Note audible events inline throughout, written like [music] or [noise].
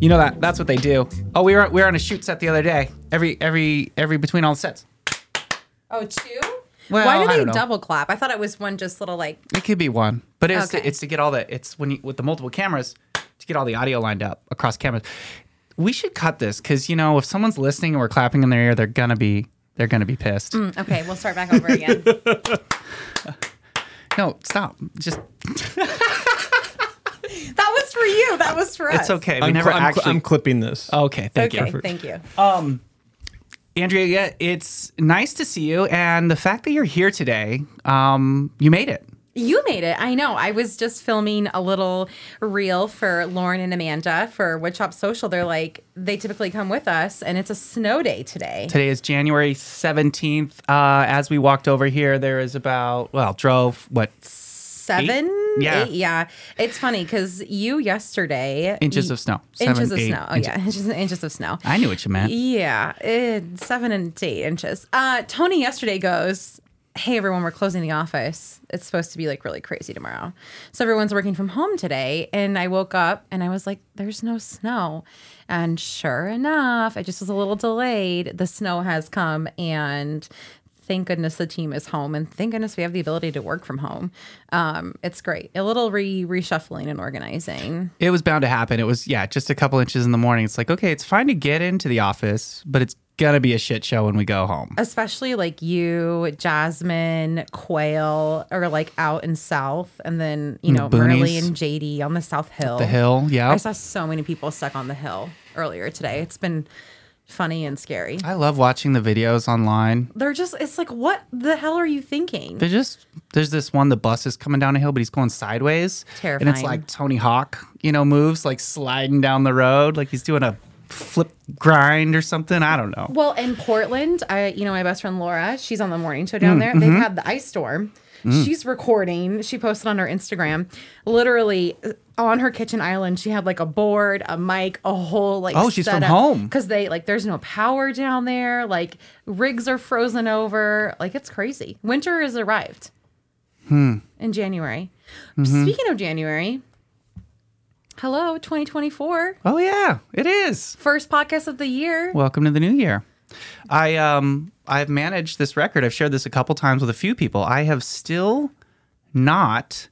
You know that that's what they do. Oh, we were we were on a shoot set the other day. Every every every between all the sets. Oh, two? Well, Why I do they don't double clap? I thought it was one just little like. It could be one, but it's to, it's to get all the it's when you with the multiple cameras to get all the audio lined up across cameras. We should cut this because you know if someone's listening and we're clapping in their ear, they're gonna be they're gonna be pissed. Okay, we'll start back over again. [laughs] No, stop. Just [laughs] that was for you. That was for us. it's okay. We I'm, never cl- I'm, cl- actually. I'm clipping this. okay, thank Okay, you. thank you. Andrea, yeah, it's nice to see you, and the fact that you're here today, um, you made it. You made it. I know. I was just filming a little reel for Lauren and Amanda for Woodshop Social. They're like, they typically come with us, and it's a snow day today. Today is January 17th. Uh, as we walked over here, there is about, well, drove, what, Seven? Yeah. Eight? Yeah. It's funny because you yesterday. inches y- of snow? Inches of eight snow. Oh, inches. yeah. [laughs] Inches, inches of snow. I knew what you meant. Yeah, it, seven and eight inches. Uh, Tony yesterday goes, "Hey everyone, we're closing the office. It's supposed to be like really crazy tomorrow, so everyone's working from home today." And I woke up and I was like, "There's no snow," and sure enough, I just was a little delayed. The snow has come and. Thank goodness the team is home, and thank goodness we have the ability to work from home. Um, it's great. A little re reshuffling and organizing. It was bound to happen. It was, yeah, just a couple inches in the morning. It's like, okay, it's fine to get into the office, but it's to be a shit show when we go home. especially like you, Jasmine, Quail, or like out in South, and then you know. Merle and JD on the South Hill. The hill, yeah. I saw so many people stuck on the hill earlier today. It's been funny and scary. I love watching the videos online. They're just, it's like, what the hell are you thinking? There's just there's this one the bus is coming down a hill, but he's going sideways. Terrifying. And it's like Tony Hawk, you know, moves like sliding down the road, like he's doing a flip grind or something. I don't know. Well, in Portland, I you know my best friend Laura, she's on the morning show Mm, down there. mm-hmm. They've had the ice storm. She's recording. She posted on her Instagram, literally uh, on her kitchen island. She had like a board, a mic, a whole like. Oh, she's from home. because they like there's no power down there. Like rigs are frozen over. Like it's crazy. Winter has arrived. Hmm. In January. Mm-hmm. Speaking of January, hello 2024, Oh yeah, it is. first podcast of the year. Welcome to the new year. I um I've managed this record. I've shared this a couple times with a few people. I have still not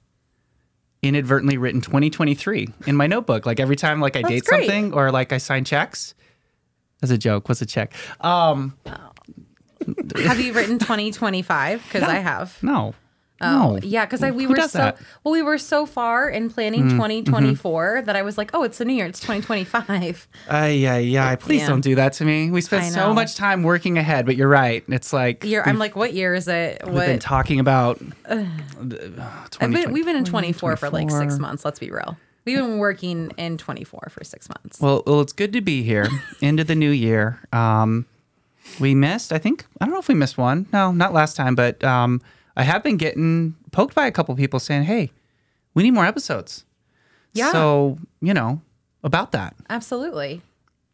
inadvertently written 2023 in my notebook. Like every time like I date great. something or like I sign checks. As a joke, what's a check? Um have you written 2025? Because I have. no. Oh, no. yeah, because we Who were so that? Mm, well, we were so far in planning 2024 that I was like, oh, it's the new year, it's 2025. Uh, yeah, yeah. Please Yeah. don't do that to me. We spent so much time working ahead, but you're right. It's like Year, I'm like, what year is it? we've been talking about. uh, been, we've been in 24 for like six months. Let's be real. We've been working in 24 for six months. Well, well, it's good to be here [laughs] into the new year. Um, we missed, I think, I don't know if we missed one. No, not last time, but um, I have been getting poked by a couple people saying, "Hey, we need more episodes." Yeah. So you know about that. Absolutely.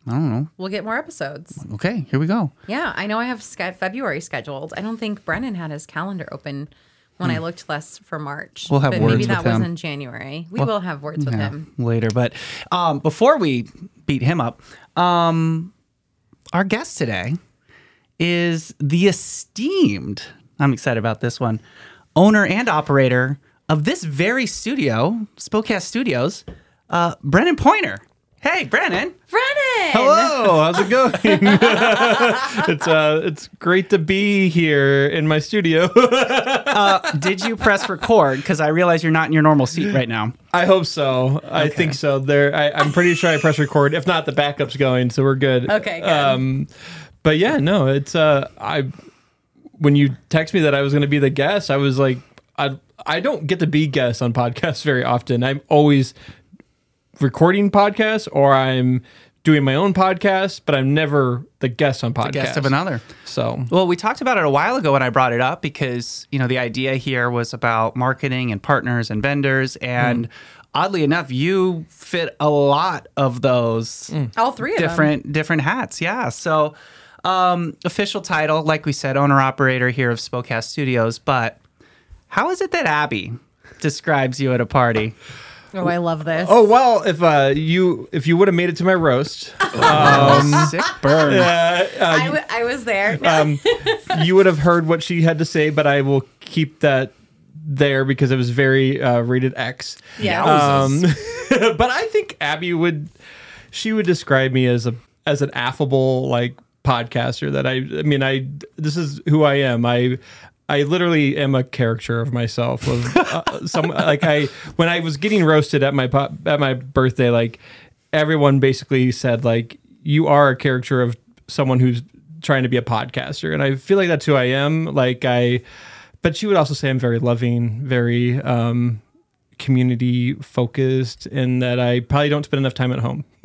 I don't know. We'll get more episodes. Okay, here we go. Yeah, I know I have February scheduled. I don't think Brennon had his calendar open when I looked less for March. Hmm. We'll have but words maybe that was in January. We will have words with Yeah, him. later. But um, before we beat him up, um, our guest today is the esteemed, I'm excited about this one, owner and operator of this very studio, Spokast Studios, uh, Brennon Poynor. Hey, Brennon. Brennon! Hello, [laughs] how's it going? [laughs] it's uh, it's great to be here in my studio. [laughs] Did you press record? Because I realize you're not in your normal seat right now. I hope so. I think so. There, I, I'm pretty sure I press record. If not, the backup's going, so we're good. Okay, good. Um, but yeah, no, it's uh, I when you text me that I was going to be the guest, I was like, I I don't get to be guest on podcasts very often. I'm always recording podcasts or I'm doing my own podcast, but I'm never the guest on podcasts. Guest of another. So Well, we talked about it a while ago when I brought it up because, you know, the idea here was about marketing and partners and vendors. And hmm. oddly enough, you fit a lot of those hmm. All three of them. different different hats. Yeah. So, um, official title, like we said, owner operator here of Spokast Studios. But how is it that Abby describes you at a party? Oh, I love this. Oh well, if uh, you if you would have made it to my roast, [laughs] Sick burn. I, w- I was there. [laughs] um, you would have heard what she had to say. But I will keep that there because it was very uh, rated X. yeah. Um, [laughs] but I think Abby would she would describe me as a as an affable like podcaster that I I mean I this is who I am. I I literally am a caricature of myself of uh, [laughs] some like I when I was getting roasted at my po- at my birthday like everyone basically said like you are a caricature of someone who's trying to be a podcaster and I feel like that's who I am like I but she would also say I'm very loving, very um community focused and that I probably don't spend enough time at home. [laughs] [laughs]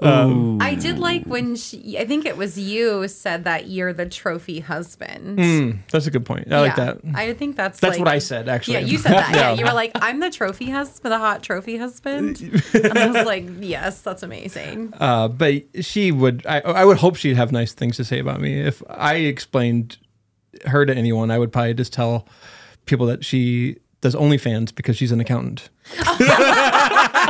I did like when she, I think it was you said that you're the trophy husband. Mm, that's a good point. I like that. I think that's That's like- what I said actually. Yeah, you said that. [laughs] yeah. Yeah. you were like, I'm the trophy husband, the hot trophy husband. [laughs] and I was like, yes, that's amazing. Uh, but she would. I, I would hope she'd have nice things to say about me. If I explained her to anyone, I would probably just tell people that she does OnlyFans because she's an accountant. [laughs]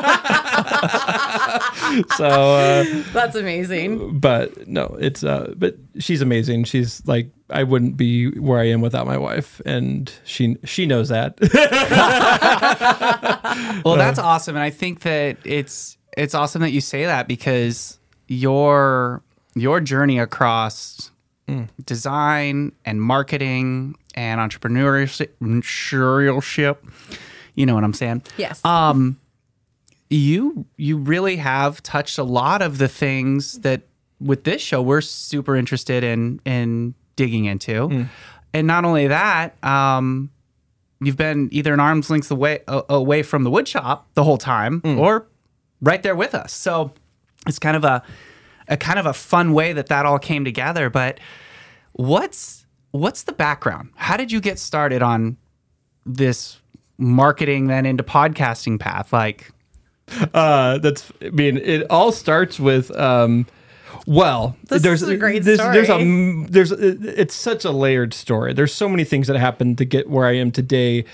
[laughs] so, uh, That's amazing. but no, it's uh, but she's amazing. She's like I wouldn't be where I am without my wife, and she she knows that. [laughs] Well, that's awesome, and I think that it's it's awesome that you say that because your your journey across design and marketing and entrepreneurship, entrepreneurship, you know what I'm saying? Yes. Um, you you really have touched a lot of the things that with this show we're super interested in in digging into, and not only that, um, you've been either an arm's length away a- away from the wood shop the whole time, or right there with us. So it's kind of a a kind of a fun way that that all came together. But what's what's the background? How did you get started on this marketing then into podcasting path? Like, [laughs] uh, that's I mean, it all starts with um, well, This there's is a great there's, There's a there's it's such a layered story. There's so many things that happened to get where I am today.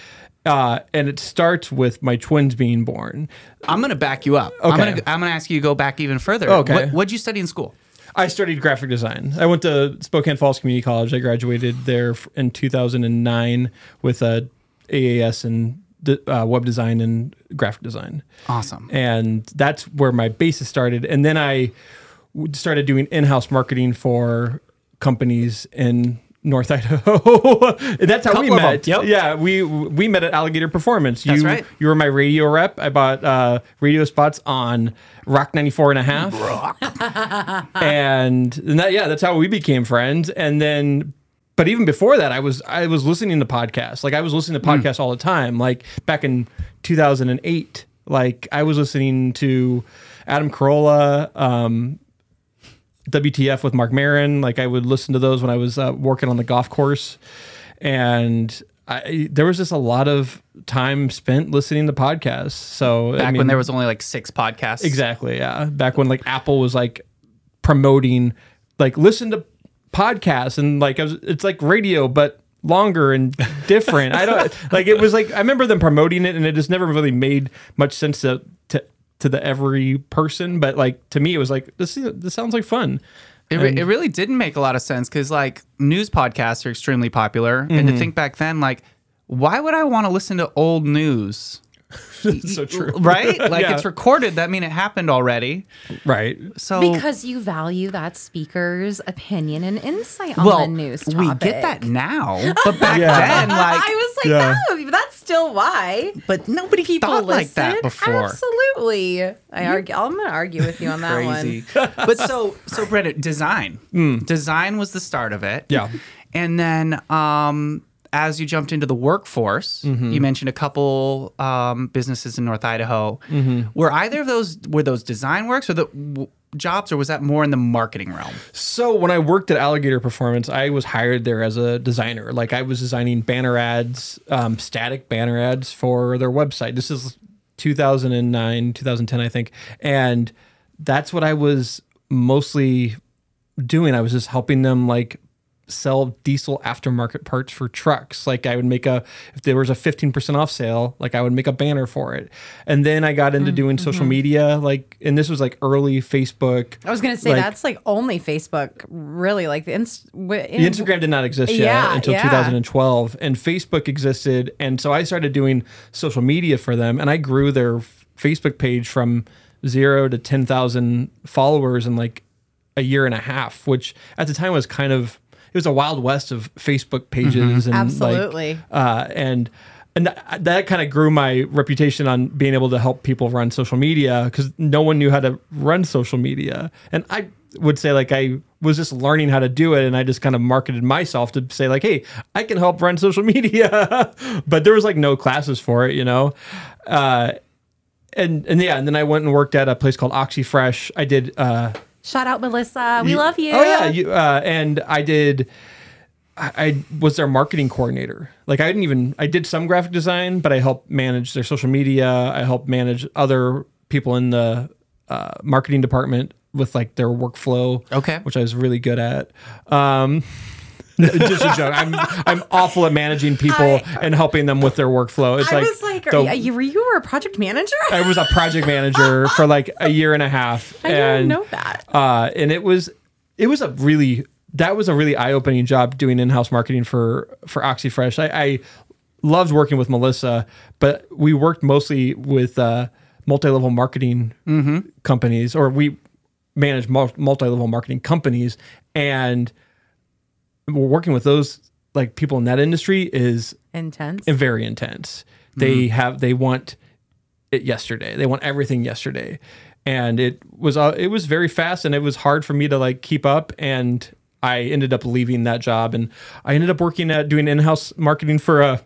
Uh, and it starts with my twins being born. I'm gonna back you up. I'm Okay. gonna I'm gonna ask you to go back even further. Okay. What, what'd you study in school? I studied graphic design. I went to Spokane Falls Community College. I graduated there in 2009 with a AAS in de- uh, web design and graphic design. Awesome. and that's where my basis started. And then I w- started doing in-house marketing for companies in North [laughs] Idaho. that's how we met. yep. Yeah, we we met at Alligator Performance. That's you, right. You were my radio rep. I bought uh, radio spots on Rock 94 and a half. [laughs] and, and that, yeah, that's how we became friends. And then but even before that, I was I was listening to podcasts. Like I was listening to podcasts all the time. Like back in 2008, like I was listening to Adam Carolla, um, WTF with Marc Maron. Like I would listen to those when I was uh, working on the golf course, and I, there was just a lot of time spent listening to podcasts. So Back I mean, when there was only like six podcasts. Exactly. Yeah. Back when like Apple was like promoting, like listen to podcasts and like I was, it's like radio, but longer and different. I don't [laughs] like it was like I remember them promoting it and it just never really made much sense to to, to the every person. But like to me, it was like this this sounds like fun. It, re- it really didn't make a lot of sense because like news podcasts are extremely popular, and to mm-hmm. think back then, like, why would I want to listen to old news? [laughs] so true. [laughs] Right? [laughs] Like Yeah. it's recorded. That mean it happened already. Right. So Because you value that speaker's opinion and insight on well, the news topic. we get that now, but back Yeah. then, like, I was like, Yeah. no, that's still why but nobody people thought listen. like that before. Absolutely. I argue. I'm going to argue with you on that Crazy. one. but so so Brenda, design. Design was the start of it. Yeah. And then um as you jumped into the workforce, Mm-hmm. you mentioned a couple um, businesses in North Idaho. Mm-hmm. Were either of those were those design works or the w- jobs, or was that more in the marketing realm? So when I worked at Alligator Performance, I was hired there as a designer. Like I was designing banner ads, um, static banner ads for their website. This is 2009, 2010, I think, and that's what I was mostly doing. I was just helping them like sell diesel aftermarket parts for trucks. Like I would make a if there was a 15% off sale, like I would make a banner for it. And then I got into mm, doing social mm-hmm. media like and this was like early Facebook. I was gonna say Like- that's like only Facebook, really. Like the, inst- wi- The Instagram did not exist yet Yeah, until yeah. 2012, and Facebook existed, and so I started doing social media for them, and I grew their Facebook page from zero to 10,000 followers in like a year and a half, which at the time was kind of it was a wild west of Facebook pages and Absolutely. like, uh, and. And that, that kind of grew my reputation on being able to help people run social media because no one knew how to run social media. And I would say like I was just learning how to do it and I just kind of marketed myself to say like, hey, I can help run social [laughs] media. but there was like no classes for it, you know? Uh, and and yeah, and then I went and worked at a place called OxyFresh. I did uh Shout out, Melissa. We love you. Oh yeah, you, uh, and I did. I, I was their marketing coordinator. Like I didn't even. I did some graphic design, but I helped manage their social media. I helped manage other people in the uh, marketing department with like their workflow. Okay. which I was really good at. Um, just a joke. I'm I'm awful at managing people I- and helping them with their workflow. It's I like was like, are you, were you were a project manager? I was a project manager for like a year and a half. [laughs] I and, didn't know that. Uh, and it was it was a really that was a really eye opening job doing in house marketing for for OxyFresh. I, I loved working with Melissa, but we worked mostly with uh, multi level marketing companies, or we managed multi level marketing companies, and working with those like people in that industry is Intense. and very intense. They have they want it yesterday. They want everything yesterday, and it was uh, it was very fast, and it was hard for me to like keep up. And I ended up leaving that job, and I ended up working at doing in house marketing for a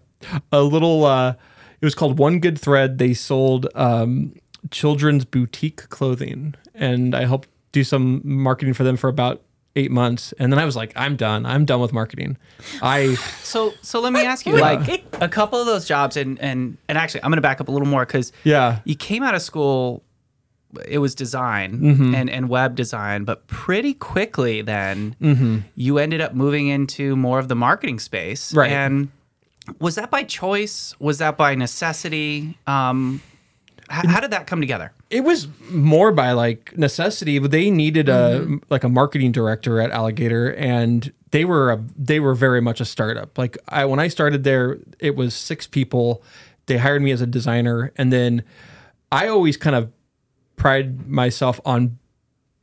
a little. Uh, it was called One Good Thread. They sold um, children's boutique clothing, and I helped do some marketing for them for about eight months, and then I was like, I'm done. I'm done with marketing. I So so let me [laughs] ask you, like a couple of those jobs, and and and actually, I'm going to back up a little more because Yeah. you came out of school. It was design Mm-hmm. and, and web design, but pretty quickly then Mm-hmm. you ended up moving into more of the marketing space. Right. And was that by choice? Was that by necessity? Um, h- how did that come together? it was more by like necessity they needed a mm-hmm. like a marketing director at alligator and they were a, they were very much a startup like i when i started there it was six people they hired me as a designer and then i always kind of pride myself on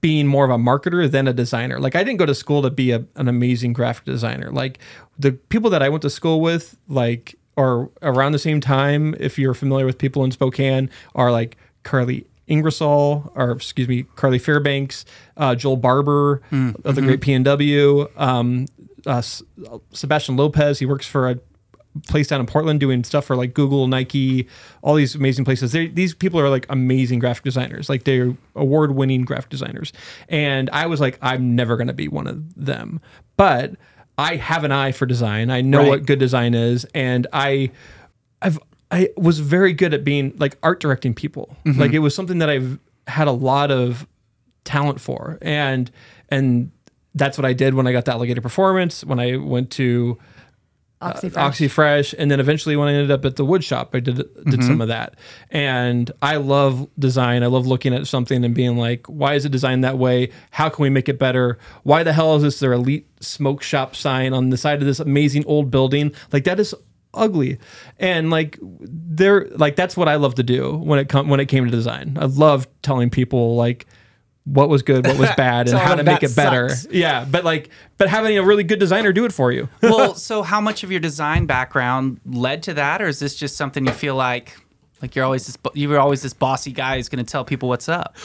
being more of a marketer than a designer. Like I didn't go to school to be a, an amazing graphic designer. Like the people that I went to school with, like or around the same time, if you're familiar with people in Spokane, are like Carly Ingersoll, or excuse me, Carly Fairbanks, uh, Joel Barber of the Great PNW, um, uh, Sebastian Lopez. He works for a place down in Portland doing stuff for like Google, Nike, all these amazing places. They, these people are like amazing graphic designers, like they're award winning graphic designers. And I was like, I'm never going to be one of them. But I have an eye for design. I know Right. what good design is. And I, I've, I was very good at being like art directing people. Mm-hmm. Like it was something that I've had a lot of talent for. And, and that's what I did when I got the Alligator Performance, when I went to, Uh, Oxyfresh. OxyFresh, and then eventually when I ended up at the wood shop, I did did mm-hmm. some of that. And I love design. I love looking at something and being like, why is it designed that way? How can we make it better? Why the hell is this their elite smoke shop sign on the side of this amazing old building? Like that is ugly. And like they're like that's what I love to do when it come when it came to design. I love telling people like what was good, what was [laughs] bad, and Some how to make it better. sucks. Yeah, but like, but having a really good designer do it for you. [laughs] well, so how much of your design background led to that, or is this just something you feel like, like you're always this, you're always this bossy guy who's going to tell people what's up?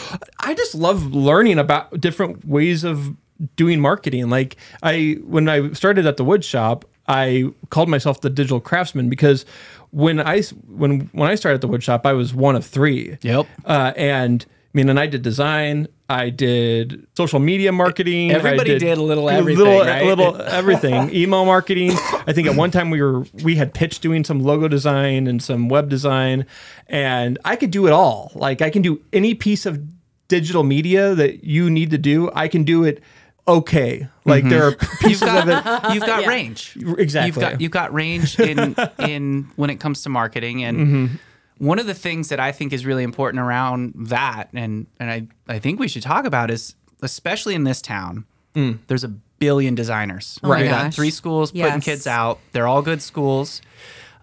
I just love learning about different ways of doing marketing. Like I when I started at the wood shop, I called myself the digital craftsman because when I when when I started at the wood shop, I was one of three. Yep. Uh, and I mean, and I did design. I did social media marketing. Everybody I did a little everything, little, right? little [laughs] everything. Email marketing. I think at one time we were we had pitched doing some logo design and some web design, and I could do it all. Like I can do any piece of digital media that you need to do. I can do it. Okay, like there are You've [laughs] pieces of it. got [laughs] you've got Yeah. range. Exactly. You've got you've got range in in when it comes to marketing and Mm-hmm. One of the things that I think is really important around that and and I I think we should talk about is especially in this town mm. there's a billion designers. Oh my We've got three schools putting kids out. They're all good schools.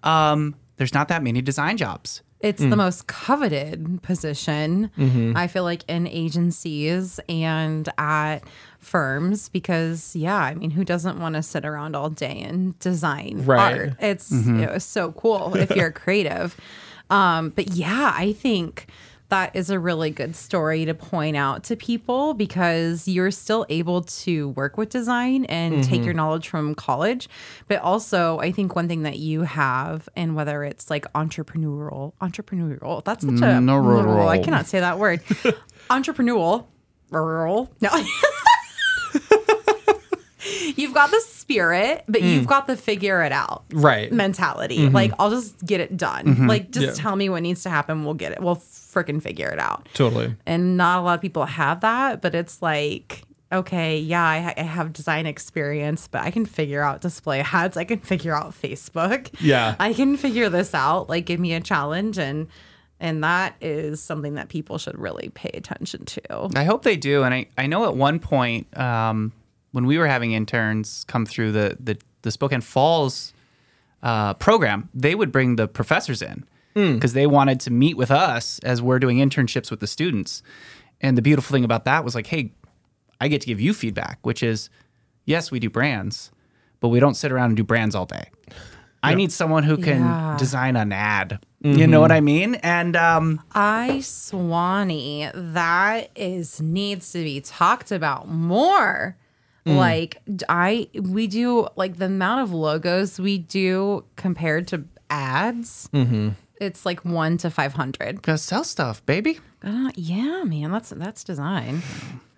Um, there's not that many design jobs. It's the mm. most coveted position, mm-hmm. I feel like, in agencies and at firms because, yeah, I mean, who doesn't want to sit around all day and design Right. art? It's mm-hmm. it was so cool if you're [laughs] creative. Um, but yeah, I think that is a really good story to point out to people because you're still able to work with design and take your knowledge from college. But also, I think one thing that you have, and whether it's like entrepreneurial, entrepreneurial, that's such a, No, ro- ro- I cannot say that word. [laughs] entrepreneurial, rural. No. [laughs] [laughs] You've got the spirit, but mm. you've got the figure it out Right. mentality. Mm-hmm. Like, I'll just get it done. Mm-hmm. Like, just Yeah. tell me what needs to happen. We'll get it. We'll freaking figure it out. Totally. And not a lot of people have that, but it's like, okay, yeah, I, ha- I have design experience, but I can figure out display ads. I can figure out Facebook. Yeah. I can figure this out. Like, give me a challenge. And, and that is something that people should really pay attention to. I hope they do. And I, I know at one point um, when we were having interns come through the, the, the Spokane Falls uh, program, they would bring the professors in because they wanted to meet with us as we're doing internships with the students. And the beautiful thing about that was like, hey, I get to give you feedback, which is yes, we do brands, but we don't sit around and do brands all day. I need someone who can Yeah. design an ad. You know what I mean? And um, I Swanee, that is needs to be talked about more. Like I we do like the amount of logos we do compared to ads. It's like one to five hundred. gotta sell stuff, baby. Uh, yeah, man, that's that's design.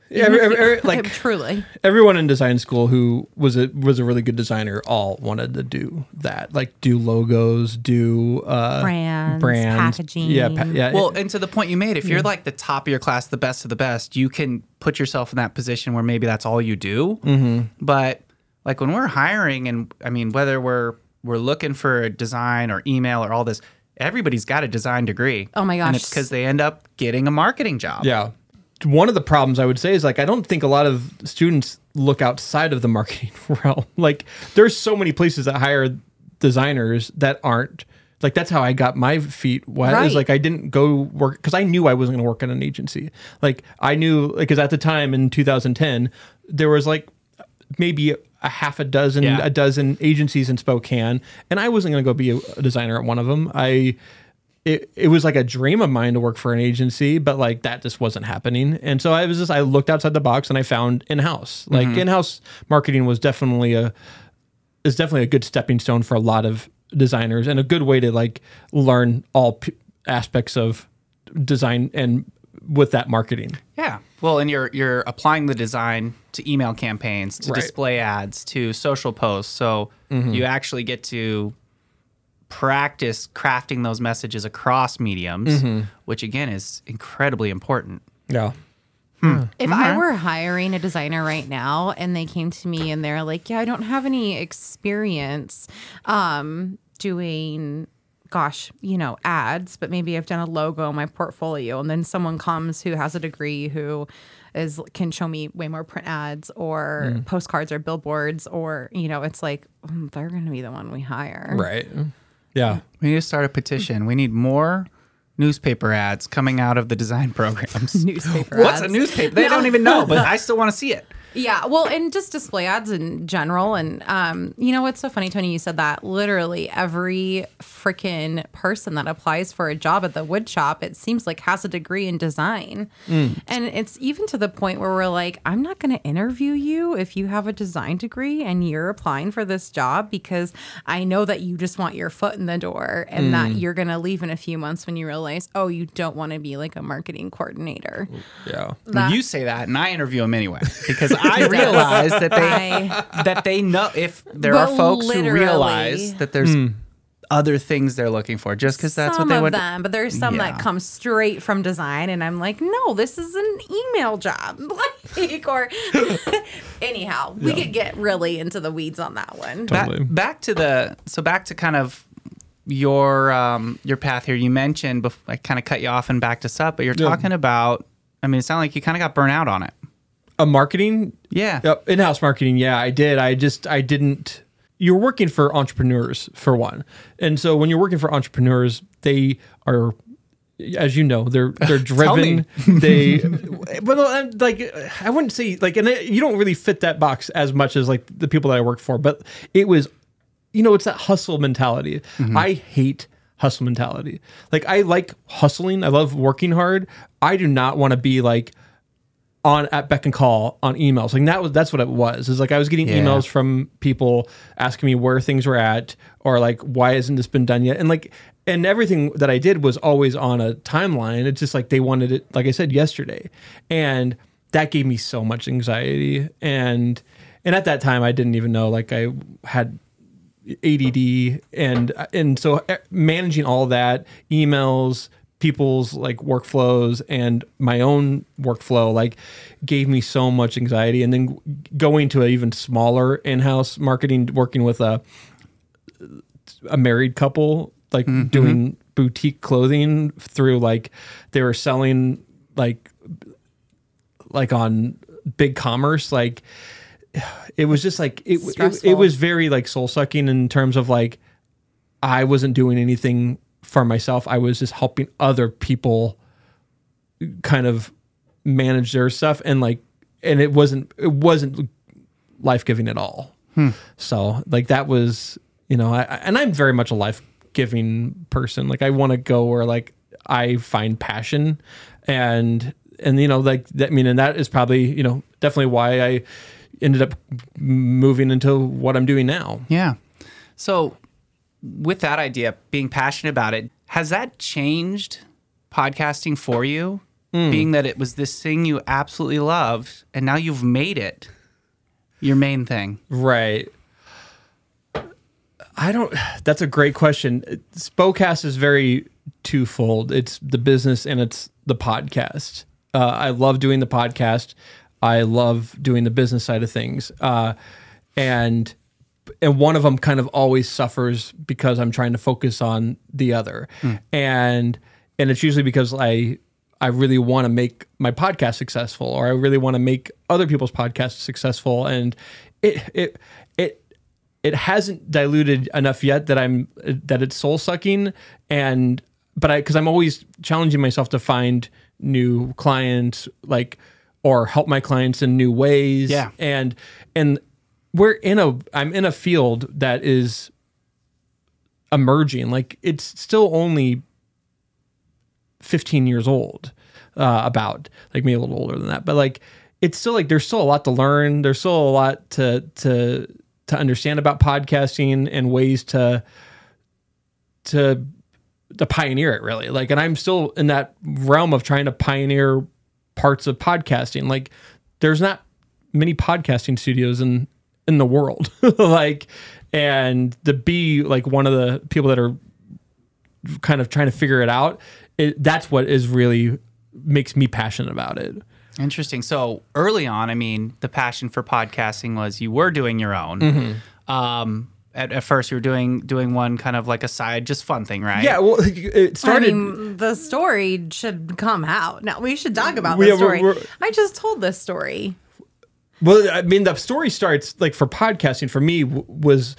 Yeah, every- every- every- [laughs] like truly. everyone in design school who was a was a really good designer all wanted to do that like do logos do uh Brands, brands packaging. yeah pa- yeah Well, and to the point you made, if you're like the top of your class, the best of the best, you can put yourself in that position where maybe that's all you do. Mm-hmm. But like when we're hiring, and I mean, whether we're we're looking for a design or email or all this, everybody's got a design degree. Oh my gosh! And gosh. it's because they end up getting a marketing job. yeah one of the problems i would say is like i don't think a lot of students look outside of the marketing [laughs] realm like there's so many places that hire designers that aren't like that's how i got my feet wet Right. is like i didn't go work because i knew i wasn't going to work in an agency like i knew because at the time in 2010 there was like maybe a half a dozen Yeah. a dozen agencies in spokane and i wasn't going to go be a, a designer at one of them i it, it was like a dream of mine to work for an agency, but like that just wasn't happening. And so I was just I looked outside the box and I found in house. Like mm-hmm. in house marketing was definitely a is definitely a good stepping stone for a lot of designers and a good way to like learn all p- aspects of design and with that marketing. Yeah. Well, and you're you're applying the design to email campaigns, to Right. display ads, to social posts. So mm-hmm. you actually get to practice crafting those messages across mediums, mm-hmm. which again is incredibly important. Yeah. Hmm. Hmm. If I mm-hmm. were hiring a designer right now and they came to me and they're like, "Yeah, I don't have any experience um doing gosh, you know, ads, but maybe I've done a logo in my portfolio." And then someone comes who has a degree who is can show me way more print ads or mm. postcards or billboards or, you know, it's like mm, they're going to be the one we hire. Right. Yeah. We need to start a petition. We need more newspaper ads coming out of the design [laughs] programs. Newspaper What's a newspaper? They don't even know, but [laughs] I still want to see it. Yeah, well, and just display ads in general. And um, you know what's so funny, Tony? You said that literally every freaking person that applies for a job at the wood shop, it seems like has a degree in design. Mm. And it's even to the point where we're like, I'm not going to interview you if you have a design degree and you're applying for this job because I know that you just want your foot in the door and that Mm. you're going to leave in a few months when you realize, oh, you don't want to be like a marketing coordinator. Yeah. That- you say that, and I interview them anyway because [laughs] I realize that they I- that they know if there But are folks who realize that there's other things they're looking for just because that's some what they of would. them, but there's some Yeah. that come straight from design, and I'm like, no, this is an email job. [laughs] like, or [laughs] anyhow, we could get really into the weeds on that one. Back, Totally. back to the so back to kind of your um your path here. You mentioned bef- I kind of cut you off and backed us up, but you're Yeah. talking about. I mean, it sounded like you kind of got burnt out on it. A marketing Yeah. Yep, in-house marketing. Yeah, I did. I just I didn't. You're working for entrepreneurs for one, and so when you're working for entrepreneurs, they are, as you know, they're [laughs] they're driven. they, [laughs] well, like I wouldn't say like, and uh, you don't really fit that box as much as like the people that I work for, but it was, you know, it's that hustle mentality. Mm-hmm. I hate hustle mentality. Like I like hustling. I love working hard. I do not want to be like on at beck and call on emails. Like that was that's what it was. Is like I was getting Yeah. emails from people asking me where things were at or like why hasn't this been done yet? And like and everything that I did was always on a timeline. It's just like they wanted it like I said yesterday. And that gave me so much anxiety and and at that time I didn't even know like I had ADD and and so uh, managing all that emails people's like workflows and my own workflow like gave me so much anxiety. And then going to an even smaller in-house marketing working with a a married couple like mm-hmm. doing boutique clothing through like they were selling like like on BigCommerce like it was just like it, it, it was very like soul sucking in terms of like I wasn't doing anything for myself. I was just helping other people kind of manage their stuff and like and it wasn't it wasn't life-giving at all. Hmm. So like that was, you know, I, I- and I'm very much a life-giving person. Like I want to go where like I find passion and and you know like that I mean and that is probably, you know, definitely why I ended up moving into what I'm doing now. Yeah. So, with that idea, being passionate about it, has that changed podcasting for you? Being that it was this thing you absolutely loved, and now you've made it your main thing. Right. I don't. That's a great question. Spokast is very twofold. It's the business and it's the podcast. Uh, I love doing the podcast. I love doing the business side of things. Uh, and and one of them kind of always suffers because I'm trying to focus on the other. Hmm. And and it's usually because I I really want to make my podcast successful or I really want to make other people's podcasts successful and it it it it hasn't diluted enough yet that I'm that it's soul sucking and but I because I'm always challenging myself to find new clients like or help my clients in new ways Yeah. and and we're in a I'm in a field that is emerging. Like it's still only 15 years old uh, about like maybe a little older than that. But like it's still like there's still a lot to learn. There's still a lot to to to understand about podcasting and ways to to to pioneer it really. Like and i'm still in that realm of trying to pioneer parts of podcasting. Like there's not many podcasting studios in in the world [laughs] like and to be like one of the people that are kind of trying to figure it out it, that's what is really makes me passionate about it Interesting. So early on, I mean, the passion for podcasting was you were doing your own. Mm-hmm. Um, at, at first, you were doing doing one kind of like a side, just fun thing, right? yeah well [laughs] it started I mean, the story should come out. Now we should talk about We- the yeah, we're- story. we're- I just told this story. Well, I mean, the story starts like for podcasting for me w- was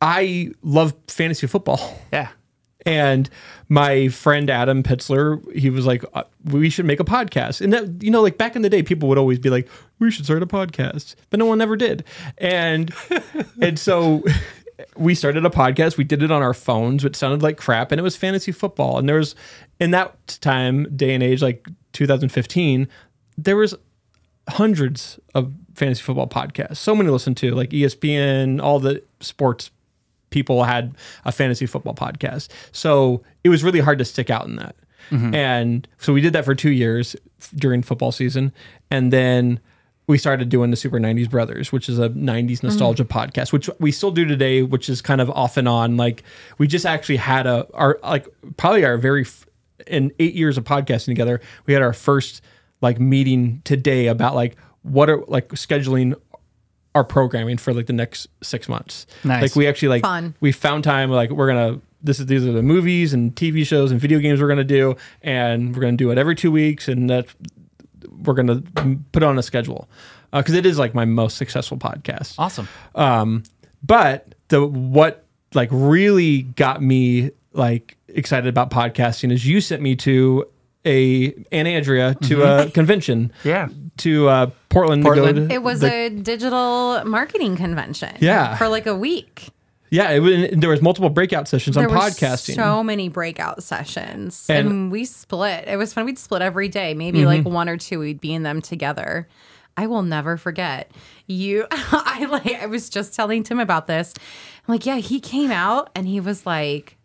I love fantasy football, [laughs] Yeah. And my friend Adam Pitzler, he was like, uh, "We should make a podcast." And that, you know, like back in the day, people would always be like, "We should start a podcast," but no one ever did. And [laughs] and so [laughs] we started a podcast. We did it on our phones, which sounded like crap, and it was fantasy football. And there was in that time, day and age, like 2015, there was hundreds of fantasy football podcasts. So many to listen to, like ESPN, all the sports people had a fantasy football podcast. So it was really hard to stick out in that. Mm-hmm. And so we did that for two years during football season. And then we started doing the Super 90s Brothers, which is a 90s mm-hmm. nostalgia podcast, which we still do today, which is kind of off and on. Like we just actually had a, our, like probably our very, f- in eight years of podcasting together, we had our first like meeting today about like what are like scheduling our programming for like the next six months. Nice. Like we actually like Fun. we found time like we're gonna this is these are the movies and TV shows and video games we're gonna do and we're gonna do it every two weeks and that we're gonna put on a schedule because it is like my most successful podcast. Awesome. Um, but the what like really got me like excited about podcasting is you sent me to a Anna Andrea to a convention Yeah. to uh, Portland. To Portland. go to It was the- a digital marketing convention. Yeah. For like a week. yeah. It was, and there was multiple breakout sessions There on were podcasting. so many breakout sessions. And- And, we split. It was fun. We'd split every day. Maybe Mm-hmm. like one or two we'd be in them together. I will never forget. You [laughs] I like I was just telling Tim about this. I'm like, yeah, he came out and he was like,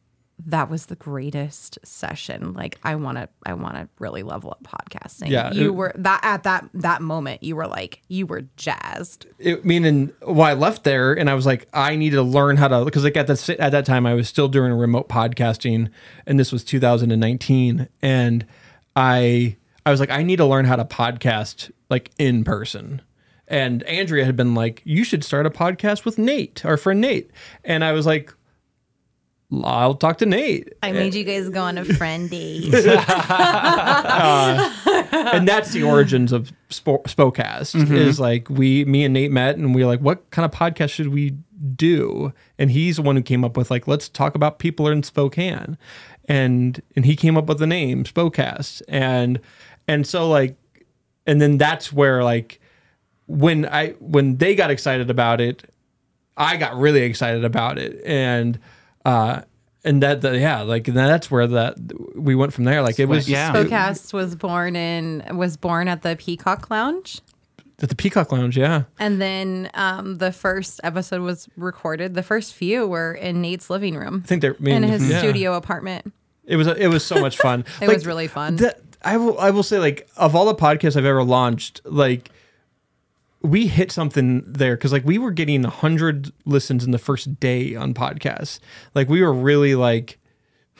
that was the greatest session. Like I wanna I wanna really level up podcasting. Yeah, You it- were that at that that moment, you were like, you were jazzed. it, meaning well, I left there and I was like, I need to learn how to because like at that at that time I was still doing remote podcasting, and this was 2019, and I I was like, I need to learn how to podcast like in person. And Andrea had been like, you should start a podcast with Nate, our friend Nate, and I was like. I'll talk to Nate. I made you guys go on a friend date. [laughs] Uh, and that's the origins of Spo- Spokast mm-hmm. is like we me and Nate met and we were like what kind of podcast should we do? And he's the one who came up with like let's talk about people in Spokane. And and he came up with the name Spokast. And and so like and then that's where like when I when they got excited about it I got really excited about it. And uh and that, that yeah like that's where that we went from there like it was yeah. Spokast was born in was born at the Peacock Lounge. at the Peacock Lounge yeah And then um, the first episode was recorded. The first few were in Nate's living room I think they're I mean, in his yeah. studio apartment. It was it was so much fun. [laughs] It was really fun. the- I will I will say like of all the podcasts I've ever launched, like we hit something there because like we were getting hundred listens in the first day on podcasts. Like we were really like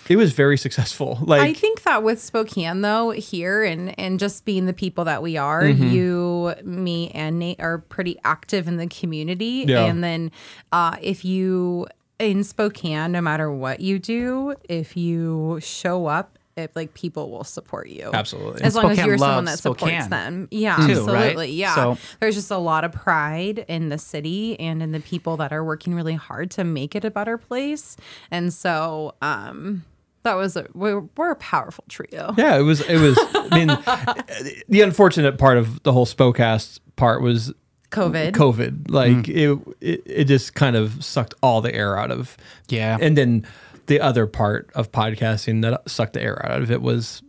it was very successful. [laughs] Like I think that with Spokane though, here and and just being the people that we are, Mm-hmm. you, me, and Nate are pretty active in the community. Yeah. And then uh, if you in Spokane, no matter what you do, if you show up. It, like people will support you Absolutely. as long as you're someone that supports Spokane, them yeah too, right? absolutely yeah So- there's just a lot of pride in the city and in the people that are working really hard to make it a better place and so um that was a we're, we're a powerful trio yeah, it was it was I mean [laughs] the unfortunate part of the whole Spokast part was covid COVID. Like it, it, it just kind of sucked all the air out of. Yeah. And then the other part of podcasting that sucked the air out of it was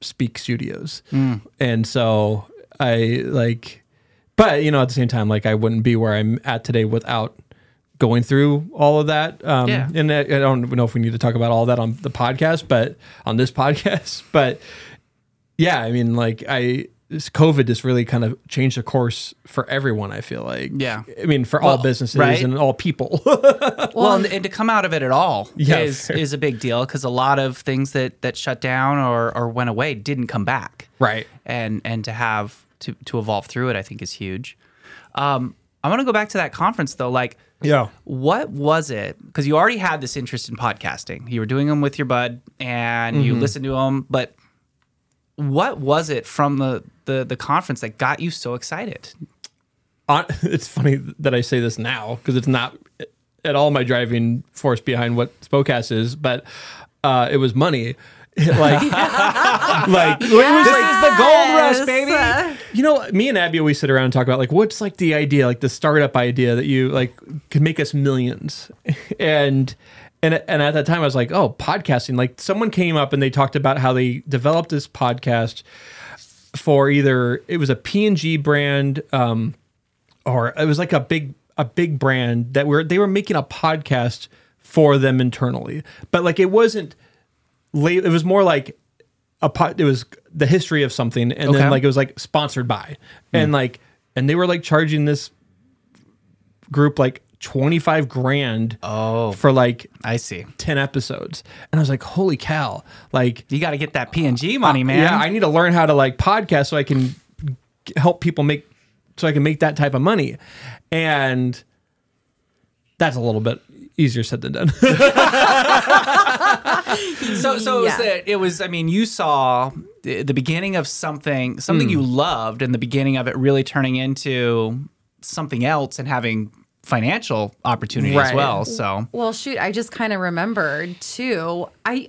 Speak Studios, and so I like, but you know, at the same time, like I wouldn't be where I'm at today without going through all of that. Um, Yeah. And I, I don't know if we need to talk about all that on the podcast, but on this [laughs] podcast, but yeah, I mean, like I, this COVID just really kind of changed the course for everyone. I feel like, Yeah. I mean, for all businesses right. and all people. [laughs] well, and, and to come out of it at all Yeah, is fair. is a big deal because a lot of things that that shut down or or went away didn't come back. Right. And and to have to to evolve through it, I think is huge. Um, I want to go back to that conference though. Like, yeah. what was it? Because you already had this interest in podcasting. You were doing them with your bud, and you listened to them. But what was it from the the the conference that got you so excited? On, [laughs] it's funny that I say this now because it's not at all my driving force behind what Spokast is, but uh, it was money. [laughs] like, [laughs] like it was This like is the gold rush, Yes. baby. you know, me and Abby always sit around and talk about like what's like the idea, like the startup idea that you like could make us millions. And and and at that time I was like, oh, podcasting. Like someone came up and they talked about how they developed this podcast for either it was a P&G brand um or it was like a big a big brand that were they were making a podcast for them internally. But like it wasn't la- it was more like a pot it was the history of something and Okay. then like it was like sponsored by and like and they were like charging this group like 25 grand Oh, for like I see. 10 episodes and i was like holy cow like You got to get that P&G money, man. yeah i need to learn how to like podcast so i can help people make so i can make that type of money and that's a little bit easier said than done [laughs] So, so it, was the, it was. I mean, you saw the, the beginning of something, something hmm. you loved, and the beginning of it really turning into something else and having financial opportunity as well. So, Well, shoot, I just kind of remembered too. I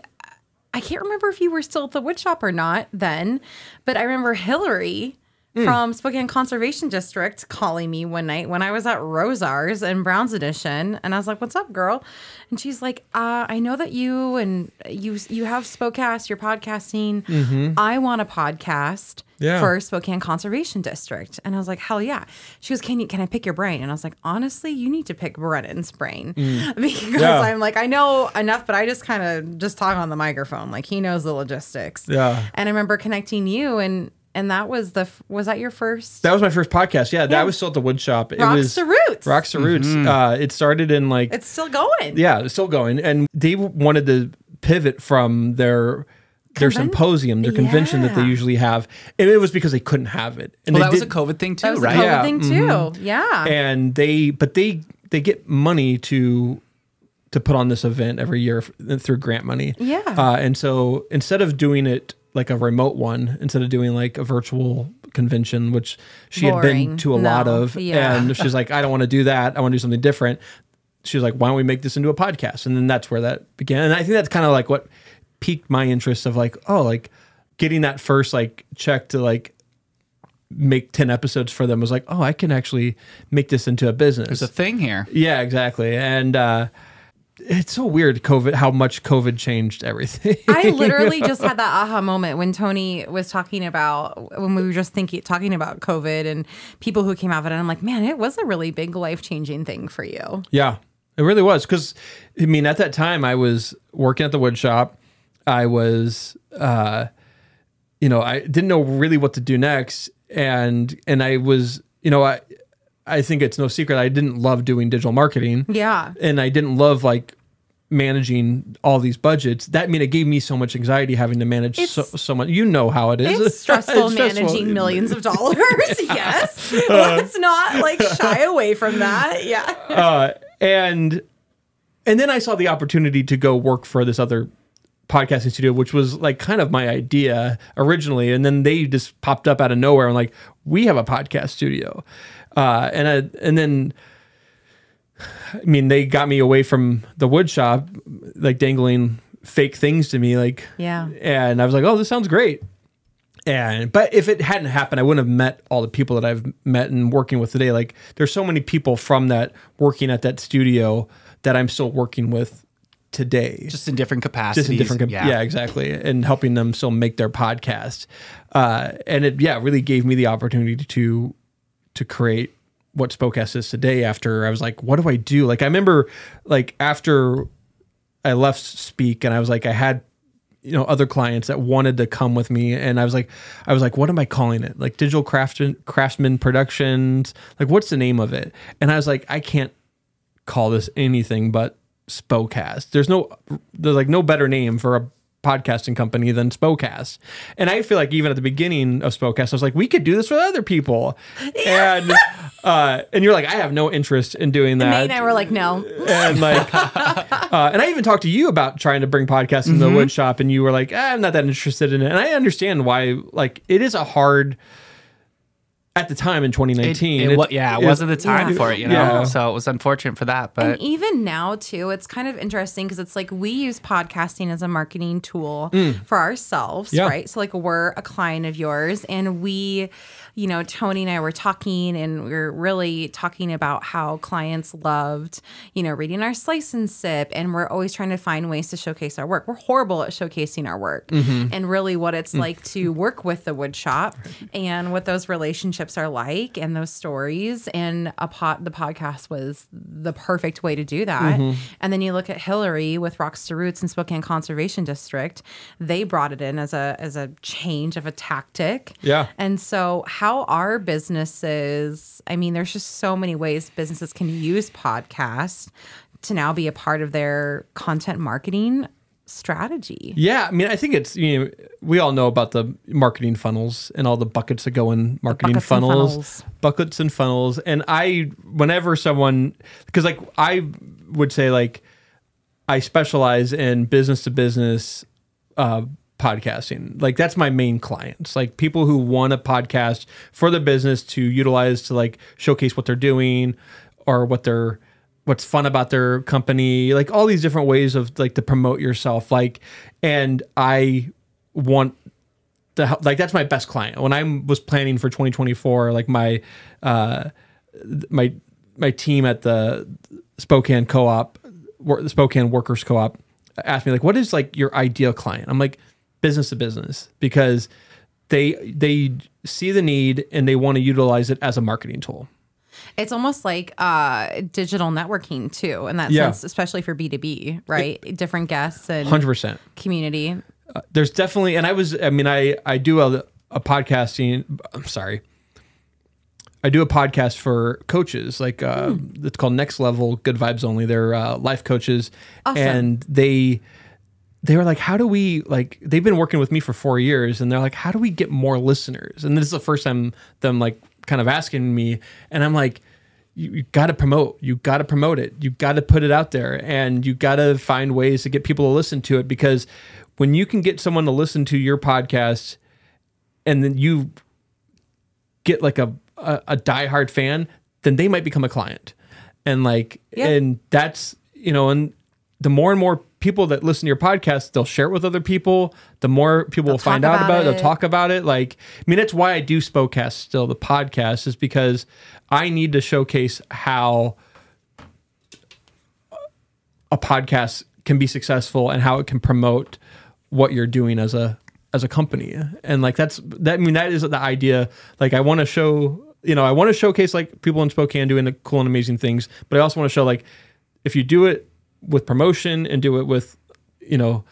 I can't remember if you were still at the wood shop or not then, but I remember Hillary from Spokane Conservation District calling me one night when I was at Rosauers and Browne's Addition, and I was like, "What's up, girl?" And she's like, uh, "I know that you and you you have Spokast, you're podcasting. I want a podcast." Yeah. For Spokane Conservation District. And I was like, hell yeah. She goes, Can you can I pick your brain? And I was like, honestly, you need to pick Brennon's brain. [laughs] Because Yeah. I'm like, I know enough, but I just kind of just talk on the microphone. Like he knows the logistics. Yeah. And I remember connecting you and and that was the was that your first that was my first podcast yeah, Yeah. that was still at the wood shop it Rocks was to Roots. rocks to roots uh, it started in like It's still going. yeah it's still going and they wanted to pivot from their their Conven- symposium their convention that they Yeah. usually have and it was because they couldn't have it and well, they that was a did- COVID thing too, That was right? a COVID Yeah. thing too. Yeah. and they but they they get money to to put on this event every year f- through grant money Yeah. uh, and so instead of doing it like a remote one instead of doing like a virtual convention which she had Boring. been to a lot No. of Yeah. and [laughs] she's like i don't want to do that i want to do something different she was like why don't we make this into a podcast and then that's where that began and i think that's kind of like what piqued my interest of like oh like getting that first like check to like make 10 episodes for them was like oh i can actually make this into a business There's a thing here. yeah exactly and uh it's so weird covid how much covid changed everything I [laughs] literally just had that aha moment when Tony was talking about when we were just thinking talking about COVID and people who came out of it. And I'm like, man, it was a really big life changing thing for you. Yeah, it really was. Because I mean, at that time, I was working at the wood shop. I was, uh, you know, I didn't know really what to do next, and and I was, you know, I I think it's no secret I didn't love doing digital marketing. Yeah. and I didn't love like managing all these budgets. That I mean, it gave me so much anxiety having to manage so, so much. You know how it is. It's [laughs] stressful It's stressful. managing millions of dollars. [laughs] yes. [laughs] Let's not like shy away from that. Yeah. uh, and and then I saw the opportunity to go work for this other podcasting studio, which was like kind of my idea originally, and then they just popped up out of nowhere and like we have a podcast studio, uh, and I, and then. I mean, they got me away from the wood shop, like dangling fake things to me, like Yeah. and I was like, "Oh, this sounds great." And but if it hadn't happened, I wouldn't have met all the people that I've met and working with today. Like, there's so many people from that working at that studio that I'm still working with today, Just in different capacities. just in different, com- yeah. exactly, and helping them still make their podcast. Uh, and it, yeah, really gave me the opportunity to to create what Spokast is today. After I was like, what do I do? Like, I remember, like after I left Speak, and I was like, I had you know other clients that wanted to come with me and i was like i was like what am i calling it like digital craftsman craftsman productions like what's the name of it and i was like i can't call this anything but Spokast. There's no there's like no better name for a podcasting company than Spokast. And i feel like even at the beginning of Spokast i was like we could do this with other people. And uh and you're like i have no interest in doing that Nate and I were like, no. and like [laughs] uh, and I even talked to you about trying to bring podcasts in the wood shop and you were like ah, I'm not that interested in it. And I understand why like it is a hard at the time in 2019. It, it, wa- yeah, it wasn't the time Yeah. for it, you know. Yeah. So it was unfortunate for that, but And even now too, it's kind of interesting because it's like we use podcasting as a marketing tool mm. for ourselves, Yeah. right? So like we're a client of yours and we, you know, Tony and I were talking and we are really talking about how clients loved, you know, reading our slice and sip. And we're always trying to find ways to showcase our work. We're horrible at showcasing our work mm-hmm. and really what it's mm. like to work with the wood shop and what those relationships are like and those stories. And a pot the podcast was the perfect way to do that. Mm-hmm. And then you look at hillary with rocks to roots and spokane conservation district. They brought it in as a as a change of a tactic. Yeah. and so how are businesses i mean there's just so many ways businesses can use podcasts to now be a part of their content marketing strategy Yeah, I mean, I think it's you know we all know about the marketing funnels and all the buckets that go in marketing buckets funnels, funnels. buckets and funnels. And I, whenever someone, because like I would say like I specialize in business to business uh, podcasting. Like that's my main clients. Like people who want a podcast for the business to utilize to like showcase what they're doing or what they're what's fun about their company. Like all these different ways of like to promote yourself. Like and I want the like that's my best client. When I was planning for 2024, like my uh my my team at the Spokane Co-op, the Spokane Workers Co-op, asked me like, "What is like your ideal client?" I'm like, "Business to business," because they they see the need and they want to utilize it as a marketing tool. It's almost like uh, digital networking too, in that Yeah. sense, especially for B two B, right? Different guests and Hundred percent. community. There's definitely, and I was, I mean, I I do a, a podcasting. I'm sorry. I do a podcast for coaches, like uh, it's called Next Level Good Vibes Only. They're uh, life coaches, Awesome. and they they were like, "How do we like?" They've been working with me for four years, and they're like, "How do we get more listeners?" And this is the first time them like kind of asking me, and I'm like, "You, you got to promote. You got to promote it. You got to put it out there, and you got to find ways to get people to listen to it because when you can get someone to listen to your podcast, and then you get like a a, a diehard fan, then they might become a client, and like Yeah. and that's you know and the more and more people that listen to your podcast, they'll share it with other people. The more people will find out about about it, it. they'll talk about it. Like I mean, that's why I do Spokast still. The podcast is because I need to showcase how a podcast can be successful and how it can promote what you're doing as a as a company and like that's that i mean that is the idea like i want to show you know i want to showcase like people in spokane doing the cool and amazing things but i also want to show like if you do it with promotion and do it with you know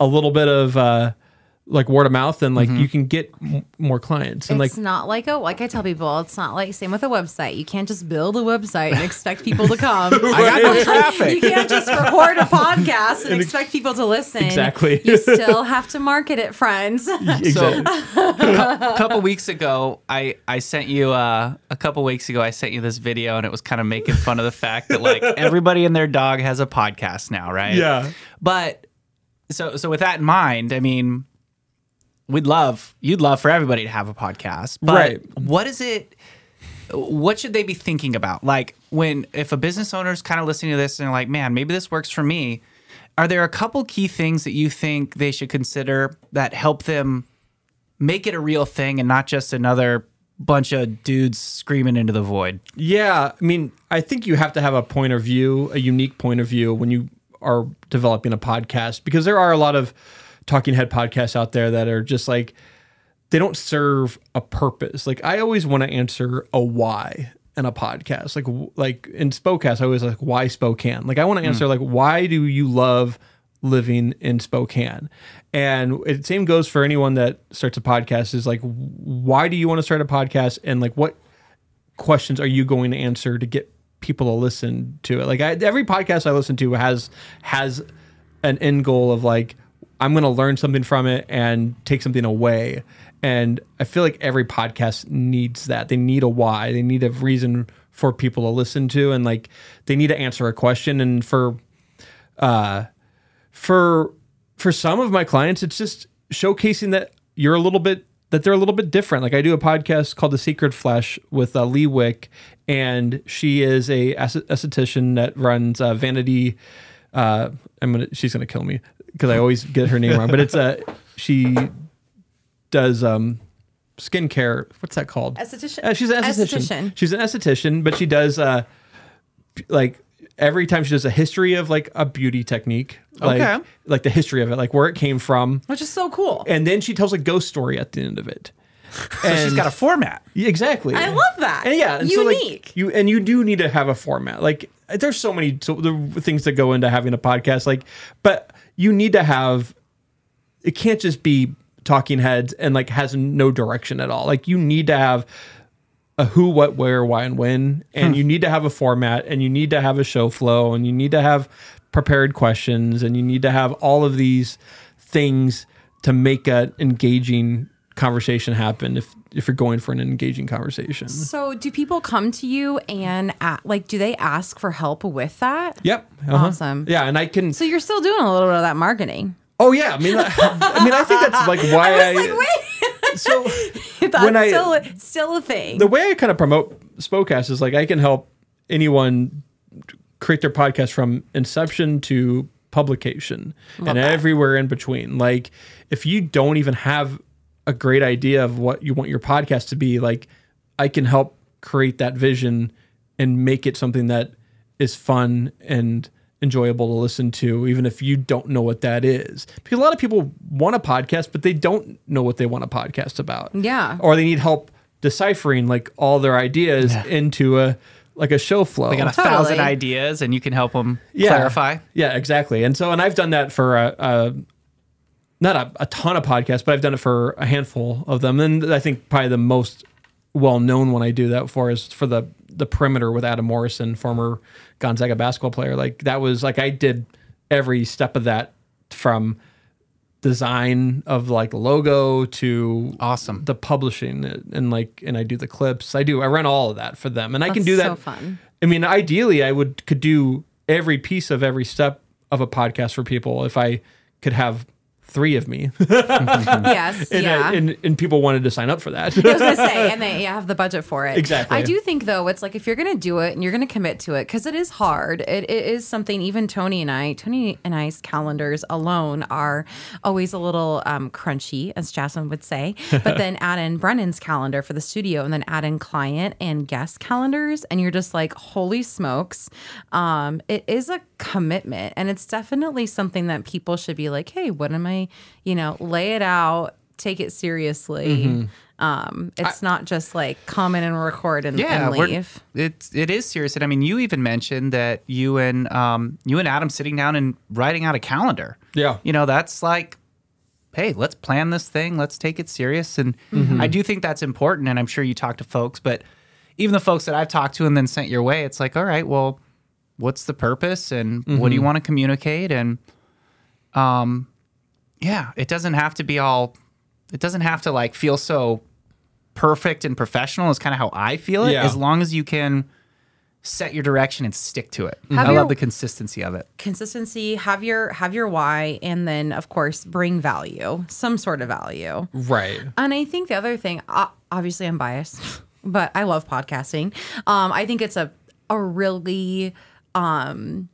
a little bit of uh like word of mouth and like you can get m- more clients and it's like not like a like I tell people, it's not like same with a website. You can't just build a website and expect people to come. [laughs] I got no you can't just record a podcast and expect people to listen. Exactly. You still have to market it, friends. [laughs] exactly. a couple weeks ago, I I sent you uh, a couple weeks ago. I sent you this video, and it was kind of making fun of the fact that like [laughs] everybody and their dog has a podcast now, right? Yeah. But so so with that in mind, I mean, we'd love you'd love for everybody to have a podcast, but Right. what is it? What should they be thinking about? Like when if a business owner is kind of listening to this and they're like, man, maybe this works for me. Are there a couple key things that you think they should consider that help them make it a real thing and not just another bunch of dudes screaming into the void? Yeah, I mean, I think you have to have a point of view, a unique point of view when you are developing a podcast because there are a lot of talking head podcasts out there that are just like they don't serve a purpose. Like I always want to answer a why in a podcast. Like like in Spokast, I always like why Spokane. Like I want to hmm. answer like why do you love living in Spokane? And it same goes for anyone that starts a podcast. Is like why do you want to start a podcast? And like what questions are you going to answer to get people to listen to it? Like I, every podcast I listen to has has an end goal of like I'm going to learn something from it and take something away. And I feel like every podcast needs that. They need a why. They need a reason for people to listen to and like they need to answer a question and for uh for for some of my clients it's just showcasing that you're a little bit that they're a little bit different. Like I do a podcast called The Secret Flesh with uh, Lee Wick, and she is a esthetician that runs uh, Vanity. Uh, I'm gonna. She's gonna kill me because I always get her name wrong. But it's a. she does um skincare. What's that called? Esthetician- Uh, she's an esthetician. esthetician. She's an esthetician, but she does uh like every time she does a history of like a beauty technique, like Okay. like the history of it, like where it came from, which is so cool. and then she tells a ghost story at the end of it. So she's got a format. Yeah, exactly. I love that. And yeah, and so, like, Unique. you and you do need to have a format. Like there's so many so the things that go into having a podcast. Like, but you need to have. It can't just be talking heads and like has no direction at all. Like you need to have a who, what, where, why, and when, and hmm. you need to have a format, and you need to have a show flow, and you need to have prepared questions, and you need to have all of these things to make a engaging conversation happen. If if you're going for an engaging conversation. So, do people come to you and a like, do they ask for help with that? Yep. uh-huh. Awesome. Yeah, and I can. So you're still doing a little bit of that marketing. Oh yeah, I mean, I, I mean, I think that's [laughs] like why I. I was like, wait, so [laughs] that's when I- still a, still a thing. the way I kind of promote Spokast is like I can help anyone create their podcast from inception to publication and that. everywhere in between. Like if you don't even have a great idea of what you want your podcast to be, like I can help create that vision and make it something that is fun and enjoyable to listen to, even if you don't know what that is. Because a lot of people want a podcast, but they don't know what they want a podcast about yeah. or they need help deciphering like all their ideas into a like a show flow. They got a Totally. thousand ideas, and you can help them yeah. clarify. Yeah, exactly. And so, and I've done that for a, a not a, a ton of podcasts, but I've done it for a handful of them. And I think probably the most well known one I do that for is for the the perimeter with Adam Morrison, former Gonzaga basketball player. Like that was like I did every step of that from design of like logo to Awesome. the publishing and like and I do the clips. I do I run all of that for them. And I can do that so fun. I mean, ideally, I would could do every piece of every step of a podcast for people if I could have three of me, [laughs] yes. [laughs] and, yeah. I- and and people wanted to sign up for that. I was gonna say, [laughs] and they have the budget for it. Exactly. I do think though, it's like if you're gonna do it and you're gonna commit to it, because it is hard. It, it is something. Even Tony and I, Tony and I's calendars alone are always a little um, crunchy, as Jasmine would say. But then add in Brennon's calendar for the studio, and then add in client and guest calendars, and you're just like, holy smokes! Um, it is a commitment, and it's definitely something that people should be like, hey, what am I? You know, lay it out take it seriously. Mm-hmm. Um, it's not just like come in and record and, Yeah, and leave. it's it is serious, and I mean, you even mentioned that you and um you and Adam sitting down and writing out a calendar. Yeah. you know, that's like, hey, let's plan this thing, let's take it serious, and I do think that's important. And I'm sure you talk to folks, but even the folks that I've talked to and then sent your way, it's like, all right, well, what's the purpose, and what do you want to communicate, and um, yeah, it doesn't have to be all. It doesn't have to like feel so perfect and professional is kind of how I feel it. Yeah. As long as you can set your direction and stick to it. Have I your- love the consistency of it. Consistency, have your have your why, and then of course bring value, some sort of value. right. And I think the other thing, uh, obviously, I'm biased, [laughs] but I love podcasting. Um, I think it's a a really um,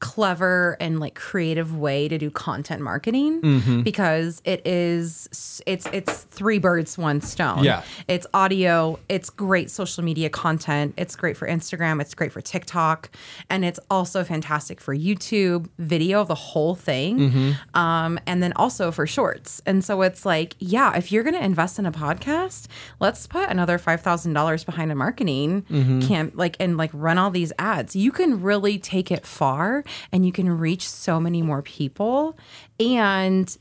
clever and like creative way to do content marketing Mm-hmm. because it is it's it's three birds one stone Yeah. it's audio it's great social media content it's great for instagram it's great for tiktok and it's also fantastic for youtube video the whole thing Mm-hmm. um, and then also for shorts and so it's like yeah if you're going to invest in a podcast let's put another $5000 behind a marketing Mm-hmm. camp like and like run all these ads you can really take it far and you can reach so many more people and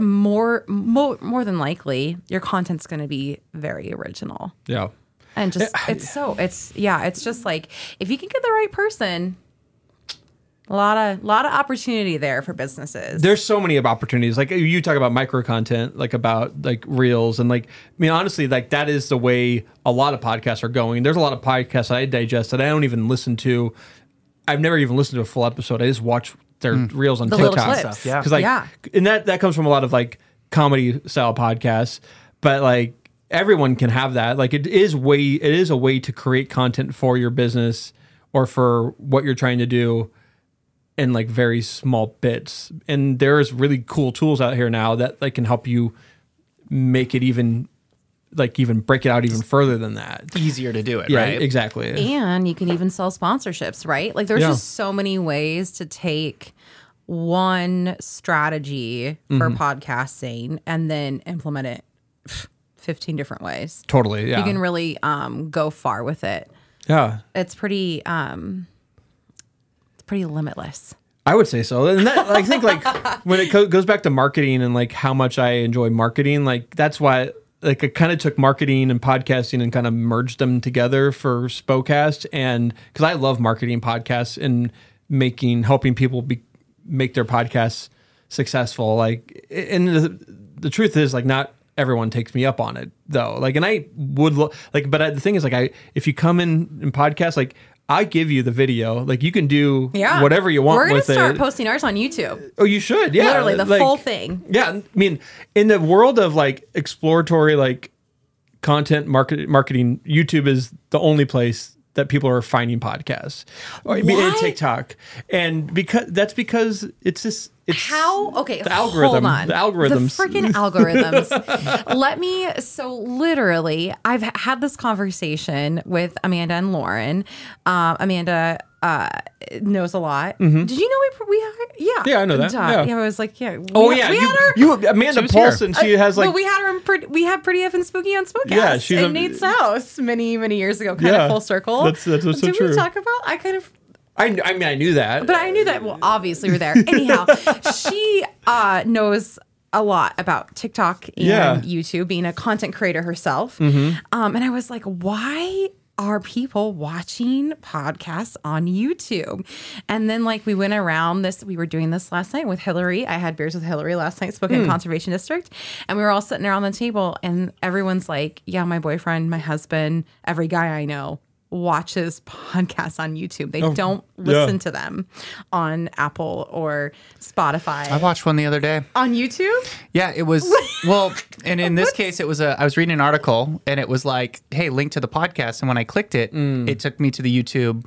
more more, more than likely your content's going to be very original Yeah. and just it's so it's yeah it's just like if you can get the right person a lot of lot of opportunity there for businesses There's so many opportunities. Like you talk about micro content, like about like reels and like I mean honestly, like that is the way a lot of podcasts are going. There's a lot of podcasts that I digest that I don't even listen to. I've never even listened to a full episode. I just watch their mm. reels on The little TikTok. clips. Yeah. Because like Yeah. and that that comes from a lot of like comedy style podcasts. but like everyone can have that. Like it is way it is a way to create content for your business or for what you're trying to do in like very small bits. And there's really cool tools out here now that like can help you make it even like even break it out even further than that. Easier to do it, Yeah, right? exactly. And you can even sell sponsorships, right? Like there's Yeah. just so many ways to take one strategy for Mm-hmm. podcasting and then implement it [sighs] 15 different ways. Totally. Yeah. You can really um, go far with it. yeah. It's pretty um, it's pretty limitless. I would say so. And that, I think like when it [laughs] co- goes back to marketing and like how much I enjoy marketing, like that's why like I kind of took marketing and podcasting and kind of merged them together for Spokast and cuz I love marketing podcasts and making helping people be, make their podcasts successful like and the, the truth is like not everyone takes me up on it though. Like and I would lo- like but I, the thing is like I if you come in in podcast like I give you the video like you can do Yeah. whatever you want We're gonna with start it posting ours on YouTube. Oh, you should. Yeah, Literally the Like, full thing. Yeah, I mean, in the world of like exploratory like content market marketing, YouTube is the only place that people are finding podcasts. Or and What? TikTok, and because that's because it's just it's How? Okay, the algorithm, Hold on. the algorithms. The freaking algorithms. [laughs] Let me. So literally, I've had this conversation with Amanda and Lauren. Um, Amanda uh, knows a lot. Did you know we we had? Yeah. Mm-hmm. Yeah, I know that. Duh. Yeah. I was like, yeah. Oh we- yeah, we you, had her. you Amanda She was here. Paulson. She has like well, we had her in pretty, we had Pretty F and Spooky on Spooky Yeah, she's in a- Nate's house many many years ago, kind Yeah, of full circle. that's- that's what's so Did true. we talk about? I kind of I, I mean I knew that, but I knew that. Well, obviously, we're there. [laughs] Anyhow, she uh, knows a lot about TikTok and Yeah. Mm-hmm. YouTube, being a content creator herself. Um, and I was like, why? Are people watching podcasts on YouTube? And then, like, we went around this. We were doing this last night with Hillary. I had beers with Hillary last night, Spokane Hmm. Conservation District. And we were all sitting around the table, and everyone's like, Yeah, my boyfriend, my husband, every guy I know watches [laughs] podcasts on YouTube. They don't listen Oh, yeah. to them on Apple or Spotify. I watched one the other day. on YouTube? Yeah, it was [laughs] well, and in this case, it was a. I was reading an article, and it was like, "Hey, link to the podcast." And when I clicked it, Mm. it took me to the YouTube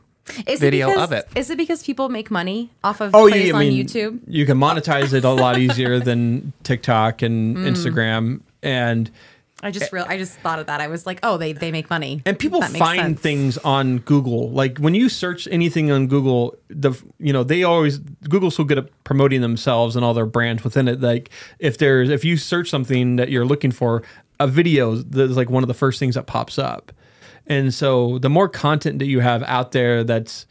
Is video it because, of it. Is it because people make money off of Oh plays yeah, I on YouTube? you can monetize it a lot easier than TikTok and Mm. Instagram and. I just eh. real I just thought of that. I was like, oh, they they make money. and people That find things on Google. Like when you search anything on Google, the you know they always Google's so good at promoting themselves and all their brands within it. Like if there's if you search something that you're looking for, a video is like one of the first things that pops up. And so the more content that you have out there, that's